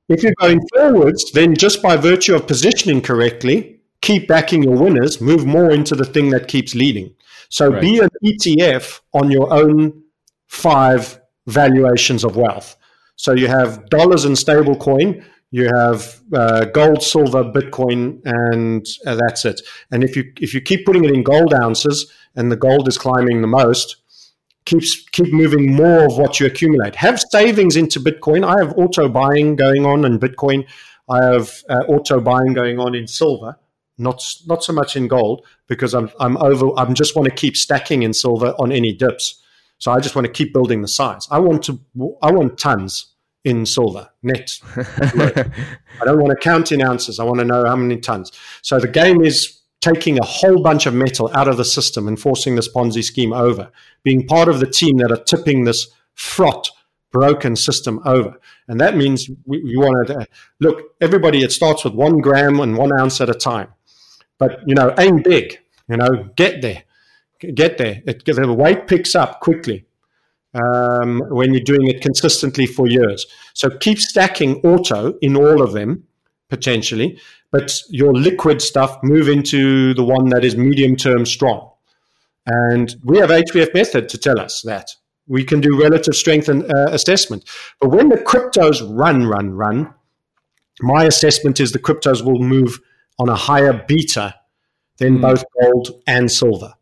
If you're going forwards, then just by virtue of positioning correctly, keep backing your winners, move more into the thing that keeps leading. So right. be an ETF on your own five valuations of wealth. So you have dollars and stablecoin, you have uh, gold, silver, Bitcoin, and uh, that's it. And if you if you keep putting it in gold ounces, and the gold is climbing the most, keeps keep moving more of what you accumulate. Have savings into Bitcoin. I have auto buying going on in Bitcoin. I have uh, auto buying going on in silver. Not not so much in gold because I'm I'm over. I just want to keep stacking in silver on any dips. So I just want to keep building the size. I want to I want tons in silver net. I don't want to count in ounces. I want to know how many tons. So the game is taking a whole bunch of metal out of the system and forcing this Ponzi scheme over, being part of the team that are tipping this fraught, broken system over. And that means we, we want to look, everybody, it starts with one gram and one ounce at a time. But, you know, aim big, you know, get there get there. It, the weight picks up quickly um, when you're doing it consistently for years. So keep stacking auto in all of them potentially, but your liquid stuff move into the one that is medium term strong. And we have HVF method to tell us that we can do relative strength and uh, assessment. But when the cryptos run, run, run, my assessment is the cryptos will move on a higher beta than mm. both gold and silver.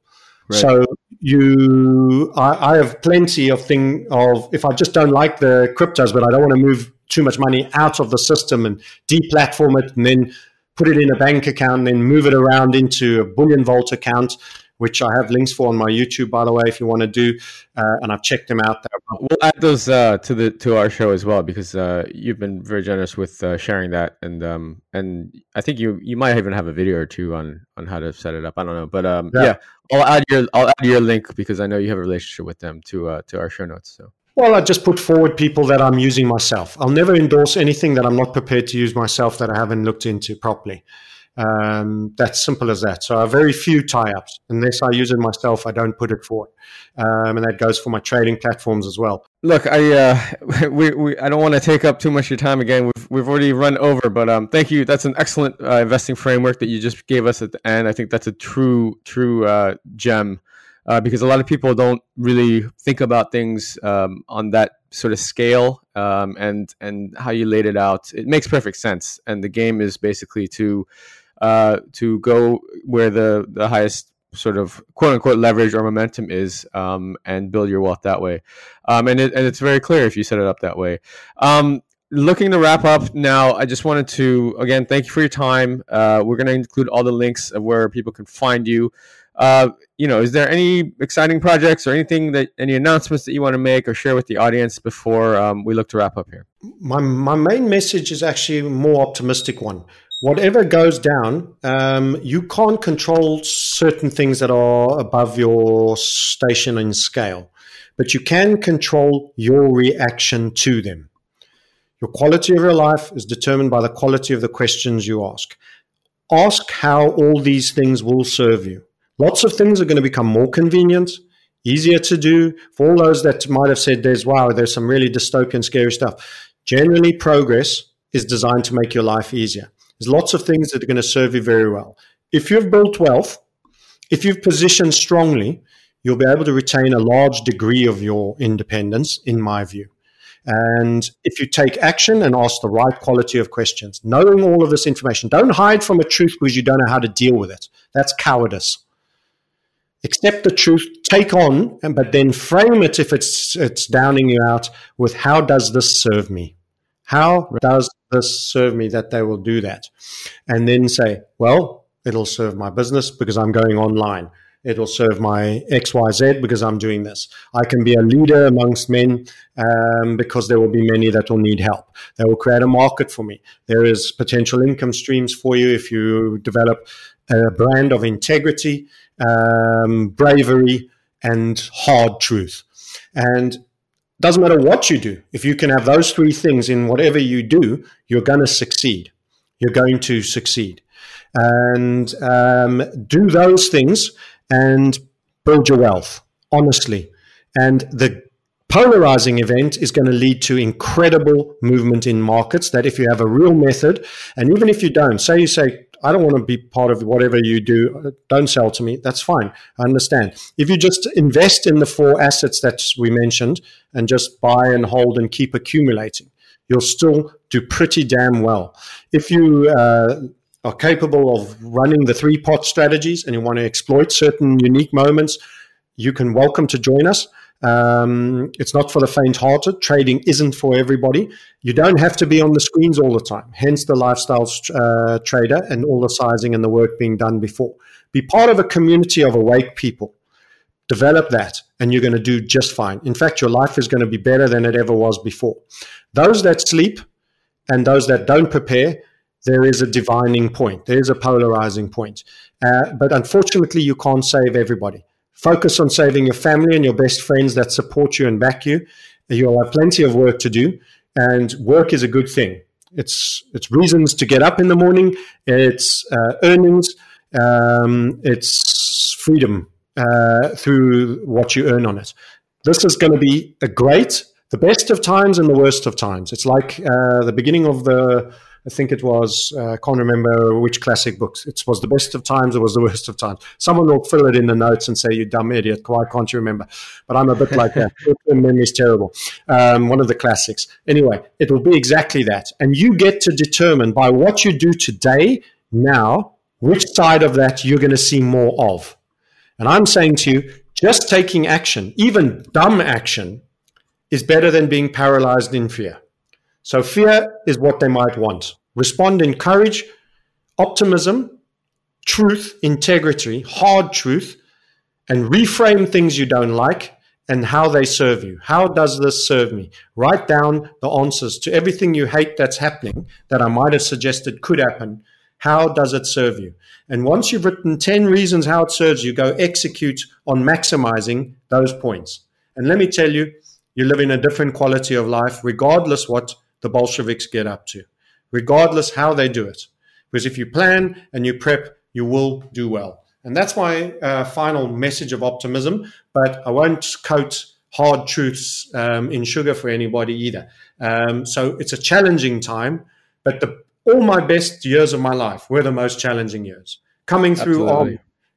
Right. So you, I, I, have plenty of thing of if I just don't like the cryptos, but I don't want to move too much money out of the system and deplatform it, and then put it in a bank account, and then move it around into a bullion vault account which I have links for on my YouTube, by the way, if you want to do. Uh, and I've checked them out. We'll add those uh, to the to our show as well because uh, you've been very generous with uh, sharing that, and um, and I think you you might even have a video or two on on how to set it up. I don't know, but um, yeah. yeah, I'll add your I'll add your link because I know you have a relationship with them to uh, to our show notes. So. Well, I just put forward people that I'm using myself. I'll never endorse anything that I'm not prepared to use myself that I haven't looked into properly. Um, that's simple as that. So I have very few tie-ups. Unless I use it myself, I don't put it forward, um, and that goes for my trading platforms as well. Look, I uh, we, we I don't want to take up too much of your time again. We've we've already run over, but um, thank you. That's an excellent uh, investing framework that you just gave us at the end. I think that's a true true uh, gem. Uh, because a lot of people don't really think about things um, on that sort of scale um, and and how you laid it out. It makes perfect sense. And the game is basically to uh, to go where the the highest sort of quote unquote leverage or momentum is um, and build your wealth that way. Um, and, it, and it's very clear if you set it up that way. Um, looking to wrap up now, I just wanted to, again, thank you for your time. Uh, we're going to include all the links of where people can find you. Uh, you know, is there any exciting projects or anything that any announcements that you want to make or share with the audience before um, we look to wrap up here? My, my main message is actually a more optimistic one whatever goes down, um, you can't control certain things that are above your station and scale, but you can control your reaction to them. Your quality of your life is determined by the quality of the questions you ask. Ask how all these things will serve you. Lots of things are going to become more convenient, easier to do. For all those that might have said, there's wow, there's some really dystopian, scary stuff. Generally, progress is designed to make your life easier. There's lots of things that are going to serve you very well. If you've built wealth, if you've positioned strongly, you'll be able to retain a large degree of your independence, in my view. And if you take action and ask the right quality of questions, knowing all of this information, don't hide from a truth because you don't know how to deal with it. That's cowardice. Accept the truth, take on, but then frame it if it's it's downing you out with how does this serve me? How does this serve me that they will do that? And then say, well, it'll serve my business because I'm going online. It'll serve my XYZ because I'm doing this. I can be a leader amongst men um, because there will be many that will need help. They will create a market for me. There is potential income streams for you if you develop a brand of integrity, um, bravery, and hard truth. And doesn't matter what you do. If you can have those three things in whatever you do, you're going to succeed. You're going to succeed. And um, do those things and build your wealth, honestly. And the polarizing event is going to lead to incredible movement in markets that if you have a real method, and even if you don't, say you say, I don't want to be part of whatever you do. Don't sell to me. That's fine. I understand. If you just invest in the four assets that we mentioned and just buy and hold and keep accumulating, you'll still do pretty damn well. If you uh, are capable of running the three pot strategies and you want to exploit certain unique moments, you can welcome to join us. Um, it's not for the faint hearted. Trading isn't for everybody. You don't have to be on the screens all the time, hence the lifestyle uh, trader and all the sizing and the work being done before. Be part of a community of awake people. Develop that, and you're going to do just fine. In fact, your life is going to be better than it ever was before. Those that sleep and those that don't prepare, there is a divining point, there is a polarizing point. Uh, but unfortunately, you can't save everybody. Focus on saving your family and your best friends that support you and back you. You'll have plenty of work to do, and work is a good thing. It's it's reasons to get up in the morning. It's uh, earnings. Um, it's freedom uh, through what you earn on it. This is going to be a great, the best of times and the worst of times. It's like uh, the beginning of the I think it was, uh, I can't remember which classic books. It was the best of times, it was the worst of times. Someone will fill it in the notes and say, you dumb idiot, why can't you remember? But I'm a bit like that. memory is terrible. Um, one of the classics. Anyway, it will be exactly that. And you get to determine by what you do today, now, which side of that you're going to see more of. And I'm saying to you, just taking action, even dumb action, is better than being paralyzed in fear. So fear is what they might want. Respond in courage, optimism, truth, integrity, hard truth, and reframe things you don't like and how they serve you. How does this serve me? Write down the answers to everything you hate that's happening that I might have suggested could happen. How does it serve you? And once you've written 10 reasons how it serves you, go execute on maximizing those points. And let me tell you, you live in a different quality of life, regardless what the Bolsheviks get up to, regardless how they do it. Because if you plan and you prep, you will do well. And that's my uh, final message of optimism. But I won't coat hard truths um, in sugar for anybody either. Um, so it's a challenging time, but the, all my best years of my life were the most challenging years. Coming through, all,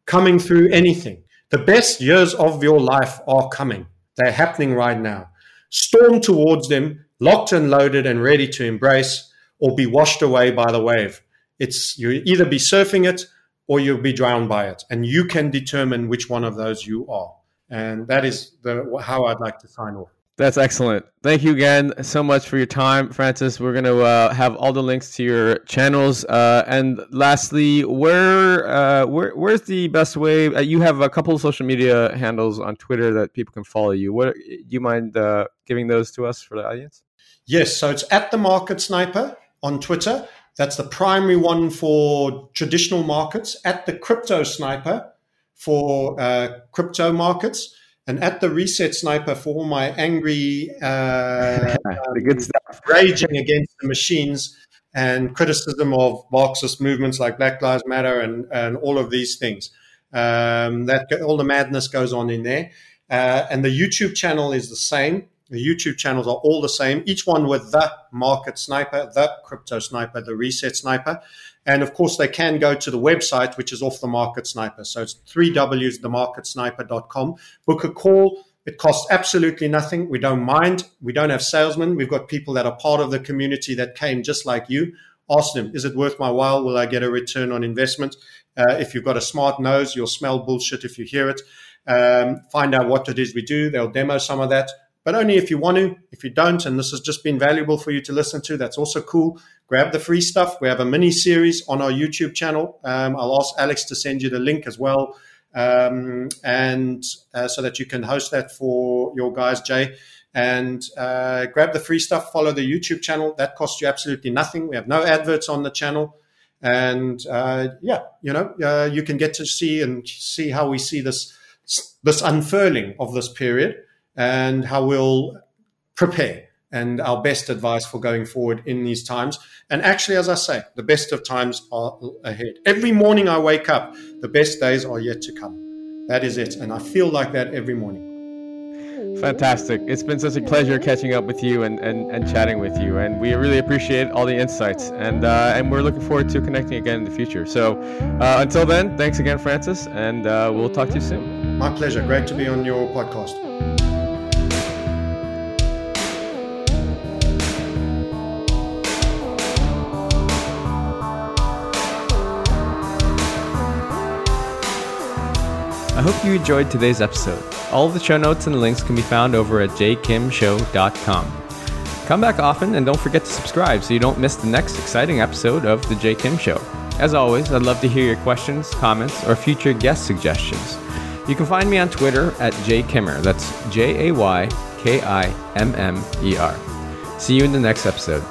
coming through anything. The best years of your life are coming. They're happening right now. Storm towards them locked and loaded and ready to embrace or be washed away by the wave. it's you either be surfing it or you'll be drowned by it, and you can determine which one of those you are. And that is the how I'd like to sign off. That's excellent. Thank you again so much for your time, Francis. We're going to uh, have all the links to your channels. Uh, and lastly, where uh, where where's the best way? Uh, you have a couple of social media handles on Twitter that people can follow you. What do you mind uh, giving those to us for the audience? Yes, so it's at the Market Sniper on Twitter. That's the primary one for traditional markets. At the Crypto Sniper for uh, crypto markets and at the reset sniper for all my angry uh, the good stuff raging against the machines and criticism of Marxist movements like Black Lives Matter and, and all of these things. Um, that all the madness goes on in there, uh, and the YouTube channel is the same. The YouTube channels are all the same, each one with the market sniper, the crypto sniper, the reset sniper. And of course, they can go to the website, which is off the market sniper. So it's three W's, themarketsniper.com. Book a call. It costs absolutely nothing. We don't mind. We don't have salesmen. We've got people that are part of the community that came just like you. Ask them, is it worth my while? Will I get a return on investment? Uh, if you've got a smart nose, you'll smell bullshit if you hear it. Um, find out what it is we do. They'll demo some of that but only if you want to. If you don't, and this has just been valuable for you to listen to, that's also cool. Grab the free stuff. We have a mini series on our YouTube channel. Um, I'll ask Alex to send you the link as well, um, and uh, so that you can host that for your guys, Jay. And uh, grab the free stuff. Follow the YouTube channel. That costs you absolutely nothing. We have no adverts on the channel and uh, yeah, you know, uh, you can get to see and see how we see this this unfurling of this period and how we'll prepare and our best advice for going forward in these times. And actually, as I say, the best of times are ahead. Every morning I wake up, the best days are yet to come. That is it. And I feel like that every morning. Fantastic. It's been such a pleasure catching up with you and, and, and chatting with you. And we really appreciate all the insights. And, uh, and we're looking forward to connecting again in the future. So uh, until then, thanks again, Francis. And uh, we'll talk to you soon. My pleasure. Great to be on your podcast. Hope you enjoyed today's episode. All the show notes and links can be found over at jkimshow.com. Come back often and don't forget to subscribe so you don't miss the next exciting episode of The Jay Kim Show. As always, I'd love to hear your questions, comments, or future guest suggestions. You can find me on Twitter at jaykimmer. That's J A Y K I M M E R. See you in the next episode.